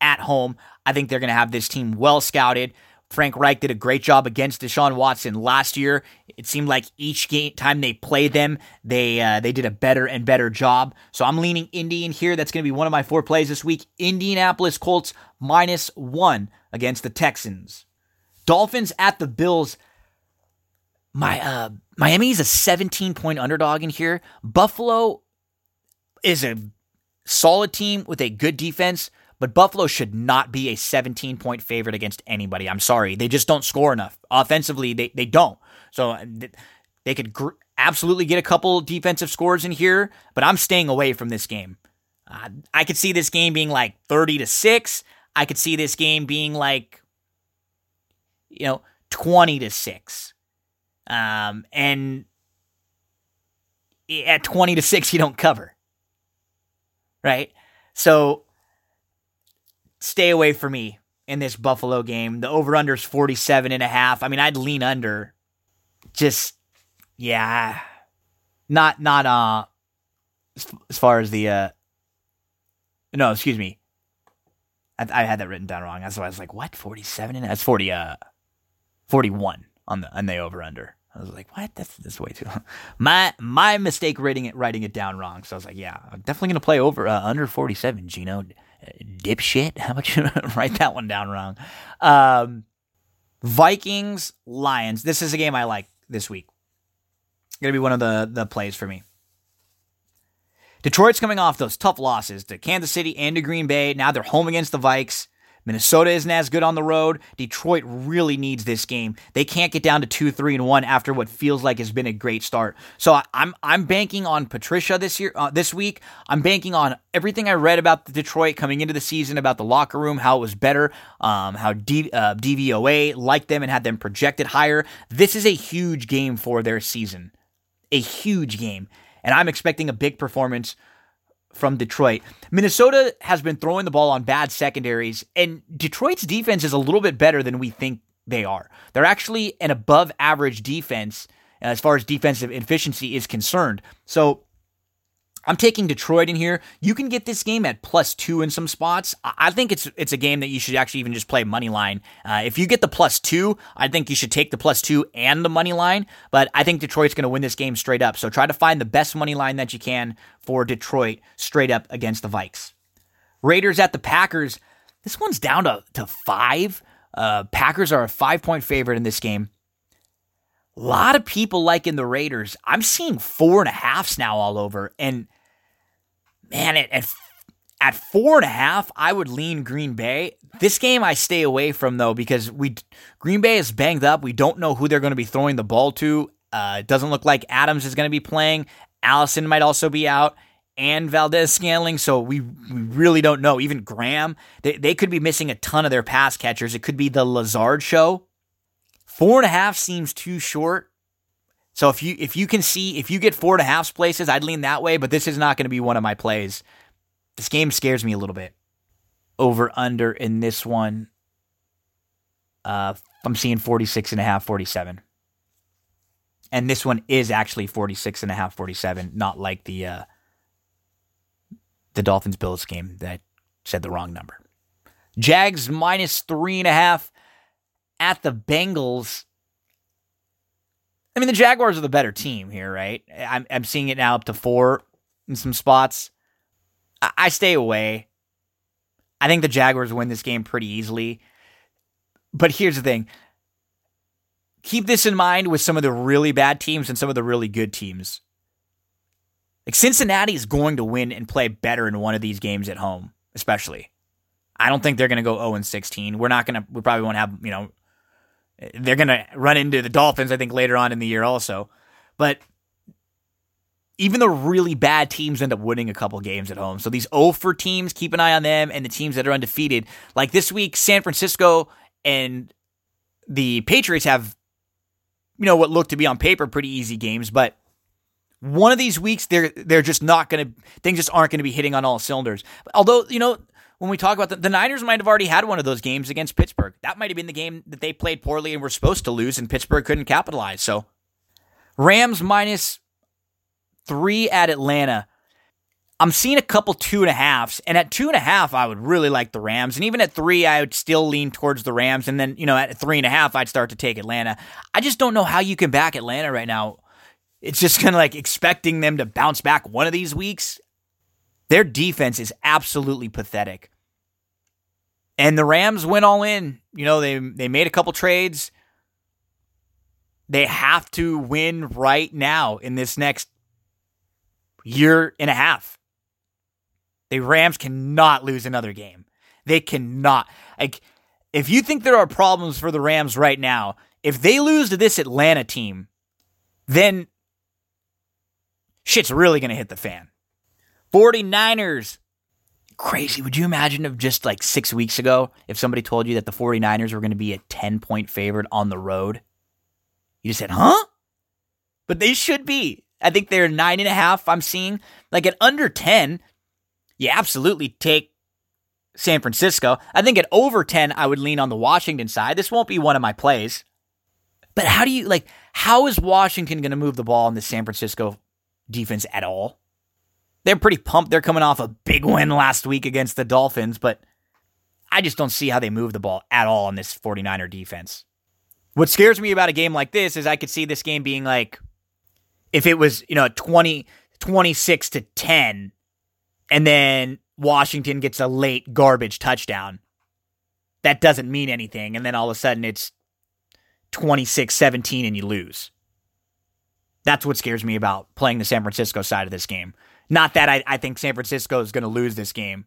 at home. I think they're going to have this team well scouted. Frank Reich did a great job against Deshaun Watson last year. It seemed like each game time they played them, they uh, they did a better and better job. So I'm leaning Indy in here. That's going to be one of my four plays this week. Indianapolis Colts minus one against the Texans. Dolphins at the Bills. My uh, Miami is a 17 point underdog in here. Buffalo is a solid team with a good defense, but Buffalo should not be a 17 point favorite against anybody. I'm sorry. They just don't score enough. Offensively, they, they don't. So uh, they could gr- absolutely get a couple defensive scores in here, but I'm staying away from this game. Uh, I could see this game being like 30 to 6. I could see this game being like, you know, 20 to 6. Um, and at 20 to 6, you don't cover. Right? So stay away from me in this Buffalo game. The over under is 47 and a half. I mean, I'd lean under. Just yeah. Not not uh as, far as the uh no, excuse me. I, I had that written down wrong. That's why I was like, what? 47 and that's 40 uh 41 on the on the over under. I was like, what? That's that's way too. long." My my mistake writing it writing it down wrong. So I was like, yeah, I'm definitely gonna play over uh, under 47. Gino, dipshit. How about you write that one down wrong? Um, Vikings Lions. This is a game I like this week. Gonna be one of the the plays for me. Detroit's coming off those tough losses to Kansas City and to Green Bay. Now they're home against the Vikes. Minnesota isn't as good on the road. Detroit really needs this game. They can't get down to two, three, and one after what feels like has been a great start. So I'm I'm banking on Patricia this year, uh, this week. I'm banking on everything I read about the Detroit coming into the season, about the locker room, how it was better, um, how D, uh, DVOA liked them and had them projected higher. This is a huge game for their season, a huge game, and I'm expecting a big performance from Detroit. Minnesota has been throwing the ball on bad secondaries, and Detroit's defense is a little bit better than we think they are. They're actually an above average defense uh, as far as defensive efficiency is concerned. So I'm taking Detroit in here. You can get this game at plus two in some spots. I think it's it's a game that you should actually even just play money line. Uh, if you get the plus two, I think you should take the plus two and the money line. But I think Detroit's going to win this game straight up. So try to find the best money line that you can for Detroit straight up against the Vikes. Raiders at the Packers. This one's down to to five. Uh, Packers are a five point favorite in this game. A lot of people liking the Raiders. I'm seeing four and a halfs now all over. And man, at, at, at four and a half, I would lean Green Bay. This game I stay away from though because we Green Bay is banged up. We don't know who they're going to be throwing the ball to. Uh, it doesn't look like Adams is going to be playing. Allison might also be out. And Valdes-Scantling, so we, we really don't know. Even Graham, they, they could be missing a ton of their pass catchers. It could be the Lazard show. Four and a half seems too short. So if you if you can see if you get four and a half places, I'd lean that way. But this is not going to be one of my plays. This game scares me a little bit. Over under in this one. Uh, I'm seeing 46 and a half, 47. And this one is actually 46 and a half, 47, not like the uh, the Dolphins Bills game that said the wrong number. Jags minus three and a half at the Bengals. I mean, the Jaguars are the better team here, right? I'm, I'm seeing it now up to four in some spots. I, I stay away. I think the Jaguars win this game pretty easily. But here's the thing keep this in mind with some of the really bad teams and some of the really good teams. Like Cincinnati is going to win and play better in one of these games at home, especially. I don't think they're going to go 0 and 16. We're not going to, we probably won't have, you know, they're going to run into the Dolphins, I think, later on in the year also. But even the really bad teams end up winning a couple games at home. So these 0 for teams, keep an eye on them and the teams that are undefeated. Like this week, San Francisco and the Patriots have, you know, what look to be on paper pretty easy games, but one of these weeks they're they're just not going to things just aren't going to be hitting on all cylinders. Although you know when we talk about the, the Niners might have already had one of those games against Pittsburgh. That might have been the game that they played poorly and were supposed to lose, and Pittsburgh couldn't capitalize. So Rams minus three at Atlanta. I'm seeing a couple two and a halves, and at two and a half, I would really like the Rams, and even at three, I would still lean towards the Rams, and then you know at three and a half, I'd start to take Atlanta. I just don't know how you can back Atlanta right now it's just kind of like expecting them to bounce back one of these weeks. Their defense is absolutely pathetic. And the Rams went all in. You know, they they made a couple trades. They have to win right now in this next year and a half. The Rams cannot lose another game. They cannot. Like, if you think there are problems for the Rams right now, if they lose to this Atlanta team, then shit's really going to hit the fan. 49ers. Crazy. Would you imagine if just like six weeks ago, if somebody told you that the 49ers were going to be a 10 point favorite on the road? You just said, huh? But they should be. I think they're nine and a half. I'm seeing like at under 10, you absolutely take San Francisco. I think at over 10, I would lean on the Washington side. This won't be one of my plays. But how do you like how is Washington going to move the ball in the San Francisco defense at all? They're pretty pumped. They're coming off a big win last week against the Dolphins, but I just don't see how they move the ball at all on this 49er defense. What scares me about a game like this is I could see this game being like if it was, you know, 20 26 to 10 and then Washington gets a late garbage touchdown. That doesn't mean anything and then all of a sudden it's 26-17 and you lose. That's what scares me about playing the San Francisco side of this game. Not that I, I think San Francisco is going to lose this game.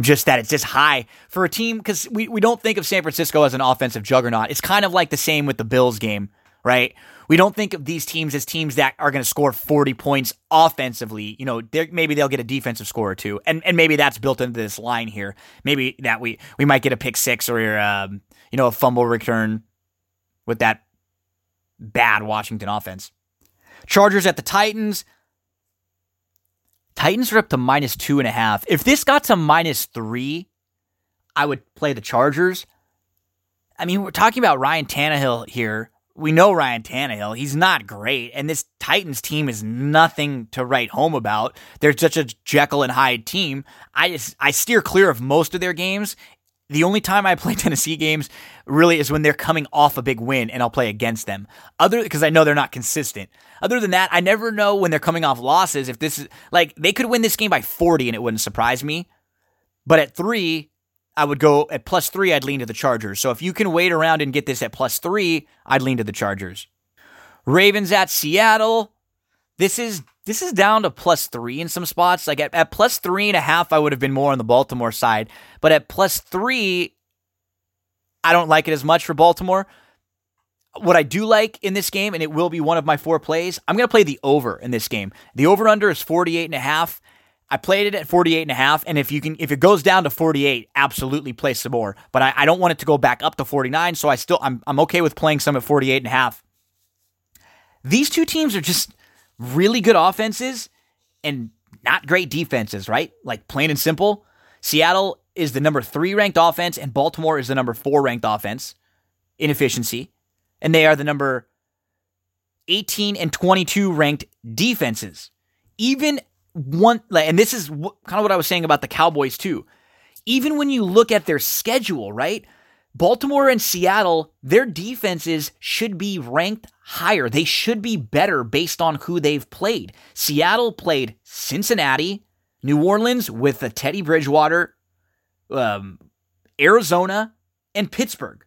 Just that it's just high for a team because we, we don't think of San Francisco as an offensive juggernaut. It's kind of like the same with the Bills game, right? We don't think of these teams as teams that are going to score 40 points offensively. You know, maybe they'll get a defensive score or two, and and maybe that's built into this line here. Maybe that we we might get a pick six or um, you know a fumble return with that bad Washington offense. Chargers at the Titans. Titans are up to minus two and a half. If this got to minus three, I would play the Chargers. I mean, we're talking about Ryan Tannehill here. We know Ryan Tannehill. He's not great. And this Titans team is nothing to write home about. They're such a Jekyll and Hyde team. I just, I steer clear of most of their games. The only time I play Tennessee games really is when they're coming off a big win and I'll play against them. Other because I know they're not consistent. Other than that, I never know when they're coming off losses if this is like they could win this game by 40 and it wouldn't surprise me. But at 3, I would go at plus 3 I'd lean to the Chargers. So if you can wait around and get this at plus 3, I'd lean to the Chargers. Ravens at Seattle. This is this is down to plus three in some spots. Like at, at plus three and a half, I would have been more on the Baltimore side. But at plus three, I don't like it as much for Baltimore. What I do like in this game, and it will be one of my four plays, I'm going to play the over in this game. The over under is 48 and a half. I played it at 48 and a half, and if you can, if it goes down to 48, absolutely play some more. But I, I don't want it to go back up to 49, so I still, I'm, I'm okay with playing some at 48 and a half. These two teams are just really good offenses and not great defenses, right? Like plain and simple. Seattle is the number three ranked offense, and Baltimore is the number four ranked offense in efficiency. And they are the number 18 and 22 ranked defenses. Even one, and this is kind of what I was saying about the Cowboys too. Even when you look at their schedule, right? Baltimore and Seattle, their defenses should be ranked higher. They should be better based on who they've played. Seattle played Cincinnati, New Orleans with the Teddy Bridgewater, um, Arizona, and Pittsburgh.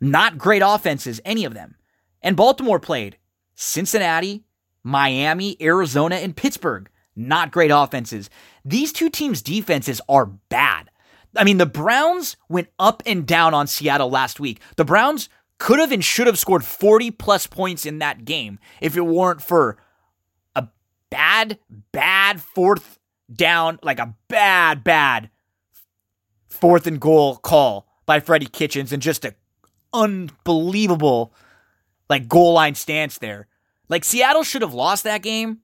Not great offenses, any of them. And Baltimore played Cincinnati, Miami, Arizona, and Pittsburgh. Not great offenses. These two teams' defenses are bad. I mean, the Browns went up and down on Seattle last week. The Browns could have and should have scored 40 plus points in that game if it weren't for a bad, bad fourth down, like a bad, bad fourth and goal call by Freddie Kitchens and just a unbelievable like goal line stance there. Like Seattle should have lost that game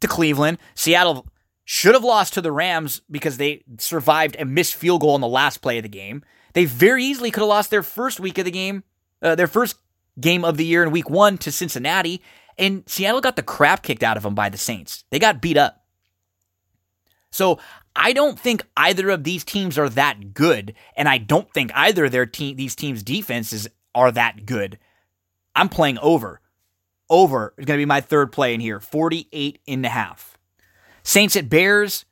to Cleveland. Seattle should have lost to the Rams because they survived a missed field goal in the last play of the game. They very easily could have lost their first week of the game, uh, their first game of the year in week one to Cincinnati. And Seattle got the crap kicked out of them by the Saints. They got beat up. So I don't think either of these teams are that good, and I don't think either of their team these teams' defenses are that good. I'm playing over. Over is going to be my third play in here. 48 and a half. Saints at Bears.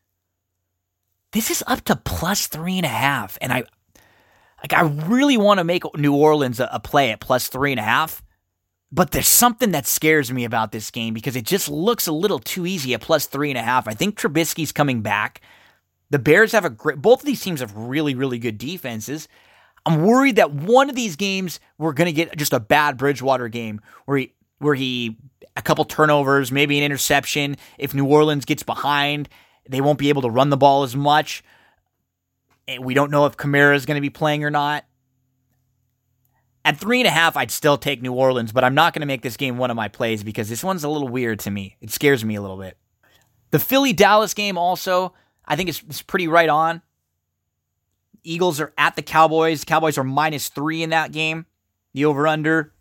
This is up to plus three and a half. And I like I really want to make New Orleans a, a play at plus three and a half. But there's something that scares me about this game because it just looks a little too easy at plus three and a half. I think Trubisky's coming back. The Bears have a great, both of these teams have really, really good defenses. I'm worried that one of these games we're going to get just a bad Bridgewater game where he, where he, a couple turnovers, maybe an interception. If New Orleans gets behind, they won't be able to run the ball as much. We don't know if Kamara is going to be playing or not. At three and a half, I'd still take New Orleans, but I'm not going to make this game one of my plays because this one's a little weird to me. It scares me a little bit. The Philly Dallas game also, I think it's, it's pretty right on. Eagles are at the Cowboys. Cowboys are minus three in that game. The over under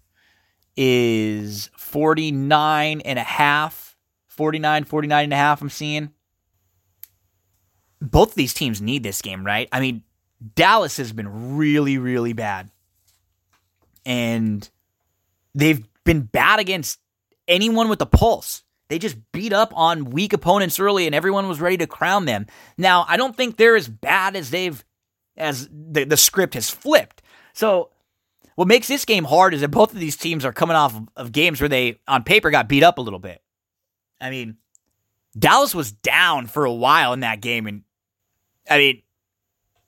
is 49 and a half. 49, 49 and a half, I'm seeing. Both of these teams need this game, right? I mean, Dallas has been really, really bad. And they've been bad against anyone with a pulse. They just beat up on weak opponents early and everyone was ready to crown them. Now, I don't think they're as bad as they've as the, the script has flipped. So what makes this game hard is that both of these teams are coming off of, games where they on paper got beat up a little bit. I mean, Dallas was down for a while in that game and I mean,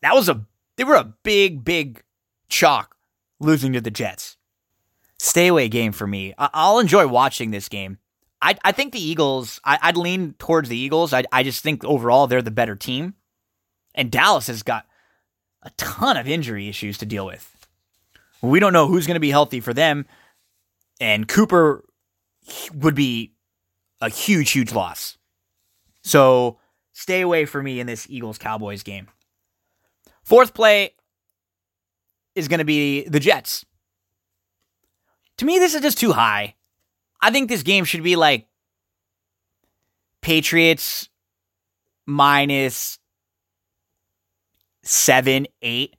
that was a they were a big big chalk losing to the Jets. Stay away game for me. I- I'll enjoy watching this game. I, I think the Eagles, I, I'd lean towards the Eagles. I, I just think overall they're the better team. And Dallas has got a ton of injury issues to deal with. We don't know who's going to be healthy for them. And Cooper would be a huge, huge loss. So stay away for me in this Eagles Cowboys game. Fourth play is going to be the Jets. To me, this is just too high. I think this game should be like Patriots minus seven, eight.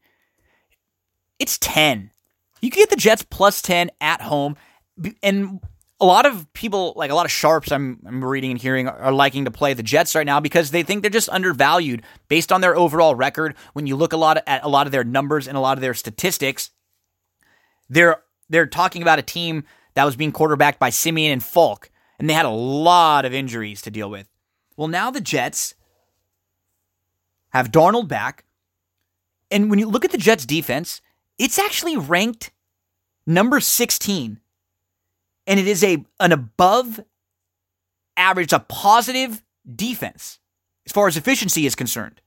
It's 10. You can get the Jets plus 10 at home. And a lot of people, like a lot of sharps I'm, I'm reading and hearing, are liking to play the Jets right now because they think they're just undervalued based on their overall record. When you look a lot at a lot of their numbers and a lot of their statistics, they're they're talking about a team that was being quarterbacked by Siemian and Falk, and they had a lot of injuries to deal with. Well, now the Jets have Darnold back, and when you look at the Jets defense, it's actually ranked number 16 and it is a an above average, a positive defense as far as efficiency is concerned.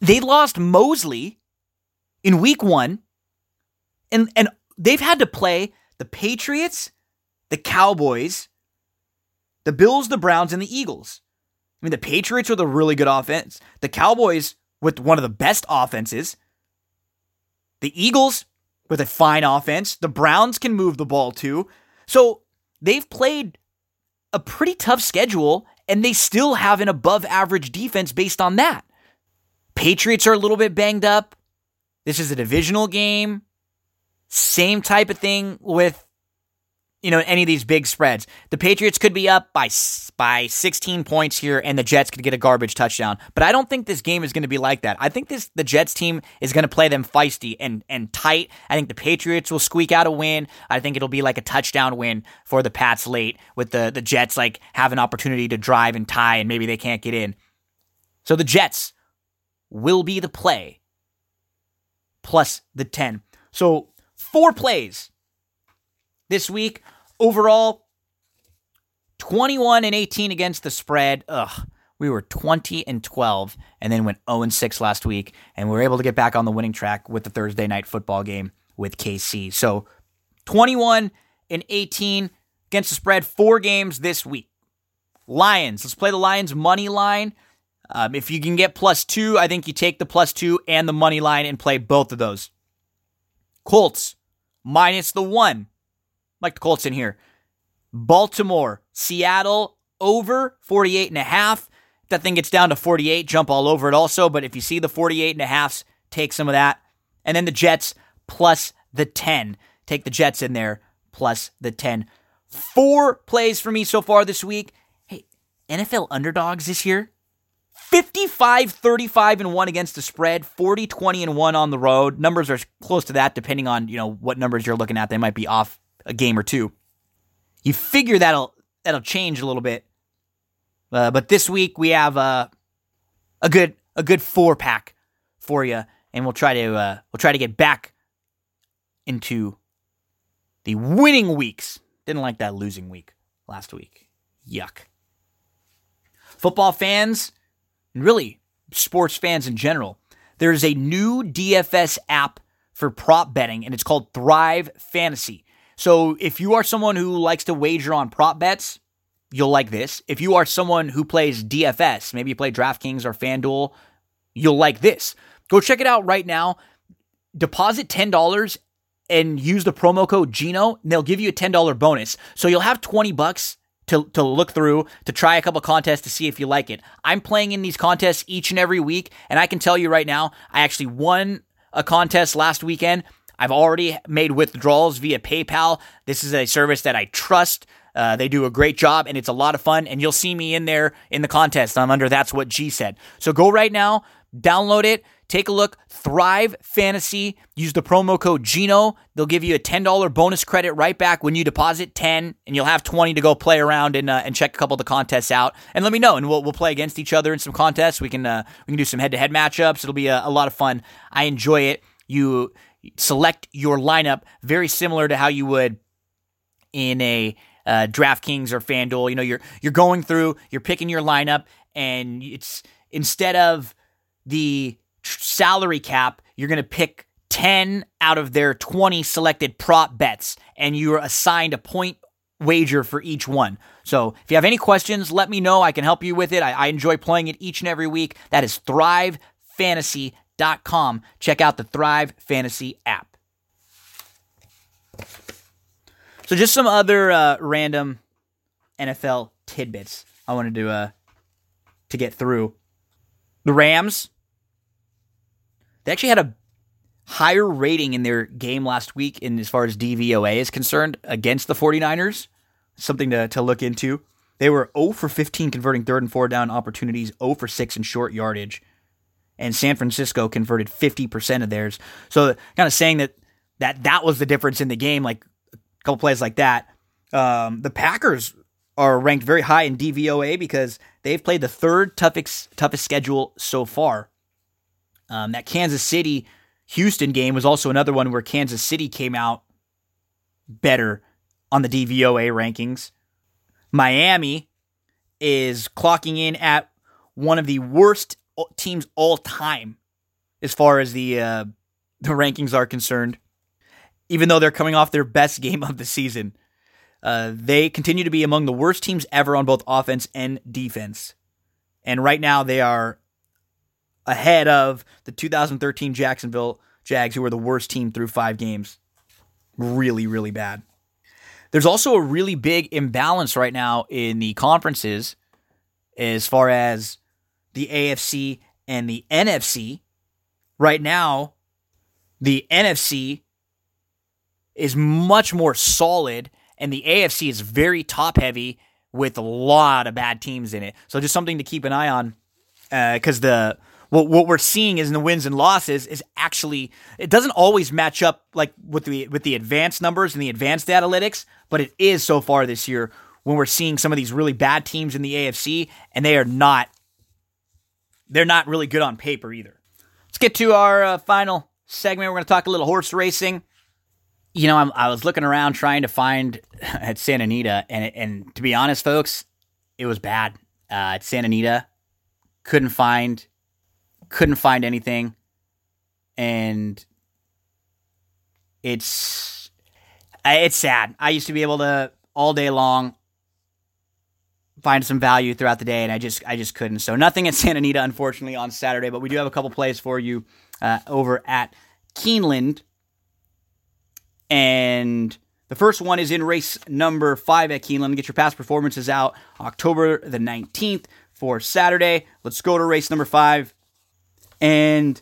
They lost Mosley in week one, and and they've had to play the Patriots, the Cowboys, the Bills, the Browns, and the Eagles. I mean, the Patriots with a really good offense, the Cowboys with one of the best offenses, the Eagles with a fine offense, the Browns can move the ball too. So they've played a pretty tough schedule and they still have an above average defense based on that. Patriots are a little bit banged up. This is a divisional game. Same type of thing with you know any of these big spreads. The Patriots could be up by by 16 points here and the Jets could get a garbage touchdown. But I don't think this game is going to be like that. I think this the Jets team is going to play them feisty and and tight. I think the Patriots will squeak out a win. I think it'll be like a touchdown win for the Pats late with the the Jets like have an opportunity to drive and tie and maybe they can't get in. So the Jets will be the play plus the 10. So four plays this week. Overall, 21 and 18 against the spread. Ugh. We were 20 and 12 and then went 0 and 6 last week. And we were able to get back on the winning track with the Thursday night football game with KC. So 21 and 18 against the spread, four games this week. Lions. Let's play the Lions money line. Um, if you can get plus two, I think you take the plus two and the money line and play both of those. Colts minus the one. Like the Colts in here. Baltimore, Seattle over 48 and a half. If that thing gets down to 48, jump all over it also. But if you see the 48 and a halfs, take some of that. And then the Jets plus the 10. Take the Jets in there plus the 10. Four plays for me so far this week. Hey, NFL underdogs this year. 55 35 and 1 against the spread 40 20 and 1 on the road numbers are close to that depending on you know what numbers you're looking at they might be off a game or two you figure that'll that'll change a little bit. Uh, but this week we have uh, a good a good four pack for you, and we'll try to uh, we'll try to get back into the winning weeks. Didn't like that losing week last week. Yuck. Football fans, and really sports fans in general, there's a new DFS app for prop betting, and it's called Thrive Fantasy. So if you are someone who likes to wager on prop bets, you'll like this. If you are someone who plays DFS, maybe you play DraftKings or FanDuel, you'll like this. Go check it out right now. Deposit $10 and use the promo code Gino, and they'll give you a $10 bonus. So you'll have 20 bucks to, to look through, to try a couple contests to see if you like it. I'm playing in these contests each and every week, and I can tell you right now, I actually won a contest last weekend. I've already made withdrawals via PayPal. This is a service that I trust. Uh, they do a great job and it's a lot of fun. And you'll see me in there in the contest. I'm under That's What G said. So go right now, download it, take a look. Thrive Fantasy. Use the promo code Gino. They'll give you a $10 bonus credit right back when you deposit 10 and you'll have 20 to go play around and, uh, and check a couple of the contests out. And let me know and we'll, we'll play against each other in some contests. We can, uh, we can do some head to head matchups. It'll be a, a lot of fun. I enjoy it. You select your lineup very similar to how you would in a uh, DraftKings or FanDuel. You know, you're you're going through, you're picking your lineup, and it's instead of the salary cap, you're going to pick 10 out of their 20 selected prop bets, and you're assigned a point wager for each one. So if you have any questions, let me know. I can help you with it. I, I enjoy playing it each and every week. That is thrivefantasy.com. Check out the Thrive Fantasy app. So just some other uh, random NFL tidbits I wanted to uh, to get through. The Rams they actually had a higher rating in their game last week in as far as DVOA is concerned against the 49ers. Something to, to look into. They were 0 for 15 converting third and four down opportunities, 0 for 6 in short yardage. And San Francisco converted 50% of theirs. So kind of saying that that that was the difference in the game like a couple plays like that. Um, the Packers are ranked very high in DVOA because they've played the third toughest toughest schedule so far. Um, that Kansas City Houston game was also another one where Kansas City came out better on the DVOA rankings. Miami is clocking in at one of the worst teams all time as far as the uh, the rankings are concerned. Even though they're coming off their best game of the season, uh, they continue to be among the worst teams ever on both offense and defense. And right now they are ahead of the 2013 Jacksonville Jags, who were the worst team through five games. Really, really bad. There's also a really big imbalance right now in the conferences as far as the AFC and the NFC. Right now, the NFC is much more solid, and the AFC is very top heavy with a lot of bad teams in it. So just something to keep an eye on uh, because the what what we're seeing is in the wins and losses is actually it doesn't always match up like with the with the advanced numbers and the advanced analytics, but it is so far this year when we're seeing some of these really bad teams in the AFC and they are not they're not really good on paper either. Let's get to our uh, final segment. We're going to talk a little horse racing. You know, I'm, I was looking around trying to find at Santa Anita, and and to be honest, folks, it was bad uh, at Santa Anita. Couldn't find, couldn't find anything, and it's it's sad. I used to be able to all day long find some value throughout the day, and I just I just couldn't. So nothing at Santa Anita, unfortunately, on Saturday. But we do have a couple plays for you uh, over at Keeneland, and the first one is in race number five at Keeneland. Get your past performances out October the nineteenth for Saturday. Let's go to race number five, and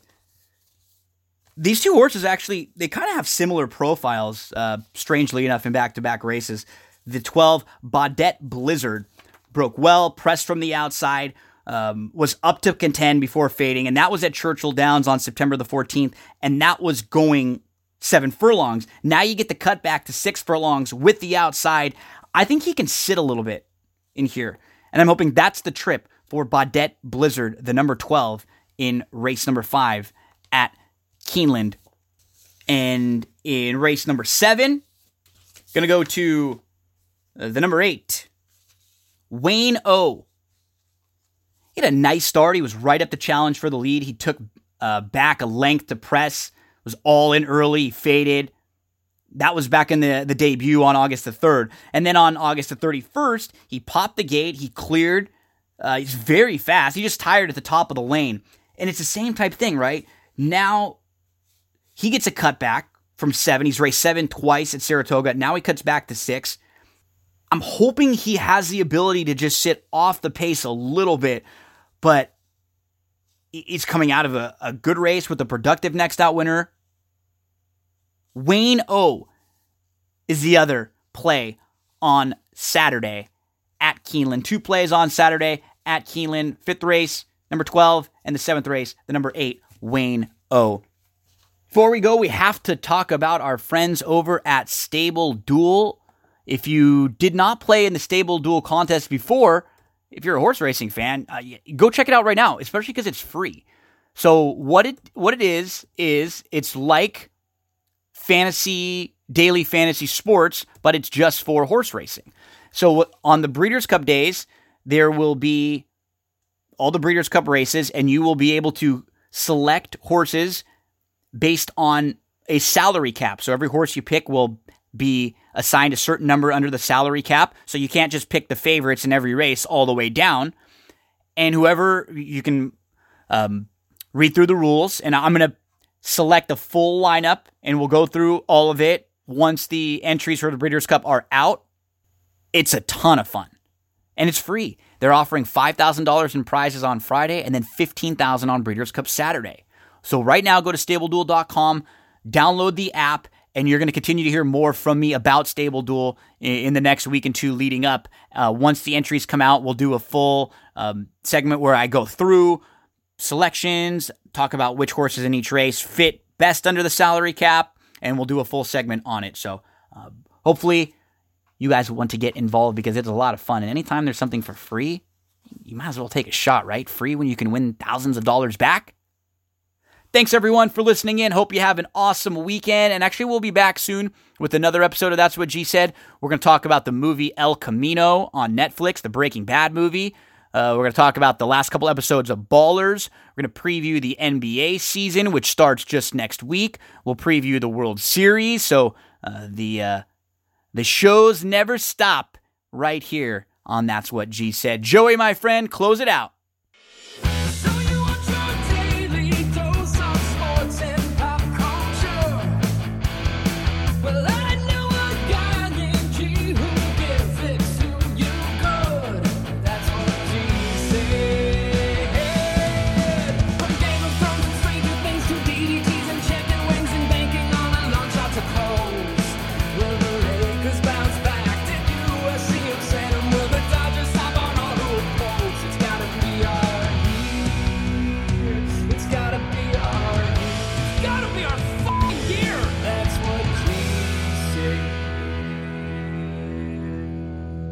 these two horses actually they kind of have similar profiles. Uh, strangely enough, in back-to-back races, the twelve Baudette Blizzard broke well, pressed from the outside, um, was up to contend before fading, and that was at Churchill Downs on September the 14th, and that was going seven furlongs. Now you get the cut back to six furlongs with the outside. I think he can sit a little bit in here. And I'm hoping that's the trip for Baudette Blizzard, the number 12 in race number five at Keeneland. And in race number seven, gonna go to uh, the number eight, Wayne O. He had a nice start. He was right up the challenge for the lead. He took uh, back a length to press, was all in early, he faded. That was back in the, the debut on August the 3rd. And then on August the 31st, he popped the gate, he cleared. Uh, he's very fast. He just tired at the top of the lane. And it's the same type thing, right? Now he gets a cutback from seven. He's raced seven twice at Saratoga. Now he cuts back to six. I'm hoping he has the ability to just sit off the pace a little bit, but he's coming out of a, a good race with a productive next out winner. Wayne O is the other play on Saturday at Keeneland. Two plays on Saturday at Keeneland. Fifth race, number 12, and the seventh race, the number eight, Wayne O. Before we go, we have to talk about our friends over at Stable Duel. If you did not play in the Stable Duel contest before, if you're a horse racing fan, uh, go check it out right now, especially because it's free. So what it what it is is it's like fantasy daily fantasy sports, but it's just for horse racing. So on the Breeders' Cup days, there will be all the Breeders' Cup races, and you will be able to select horses based on a salary cap. So every horse you pick will be assigned a certain number under the salary cap. So you can't just pick the favorites in every race all the way down. And whoever you can um, read through the rules, and I'm going to select a full lineup, and we'll go through all of it once the entries for the Breeders' Cup are out. It's a ton of fun, and it's free. They're offering five thousand dollars in prizes on Friday, and then fifteen thousand on Breeders' Cup Saturday. So right now, go to StableDuel.com, download the app, and you're going to continue to hear more from me about Stable Duel in the next week and two leading up. Uh, once the entries come out, we'll do a full um, segment where I go through selections, talk about which horses in each race fit best under the salary cap, and we'll do a full segment on it. So uh, hopefully you guys want to get involved because it's a lot of fun. And anytime there's something for free, you might as well take a shot, right? Free when you can win thousands of dollars back. Thanks everyone for listening in. Hope you have an awesome weekend. And actually, we'll be back soon with another episode of That's What G Said. We're going to talk about the movie El Camino on Netflix, the Breaking Bad movie. Uh, we're going to talk about the last couple episodes of Ballers. We're going to preview the NBA season, which starts just next week. We'll preview the World Series. So uh, the uh, the shows never stop right here on That's What G Said. Joey, my friend, close it out.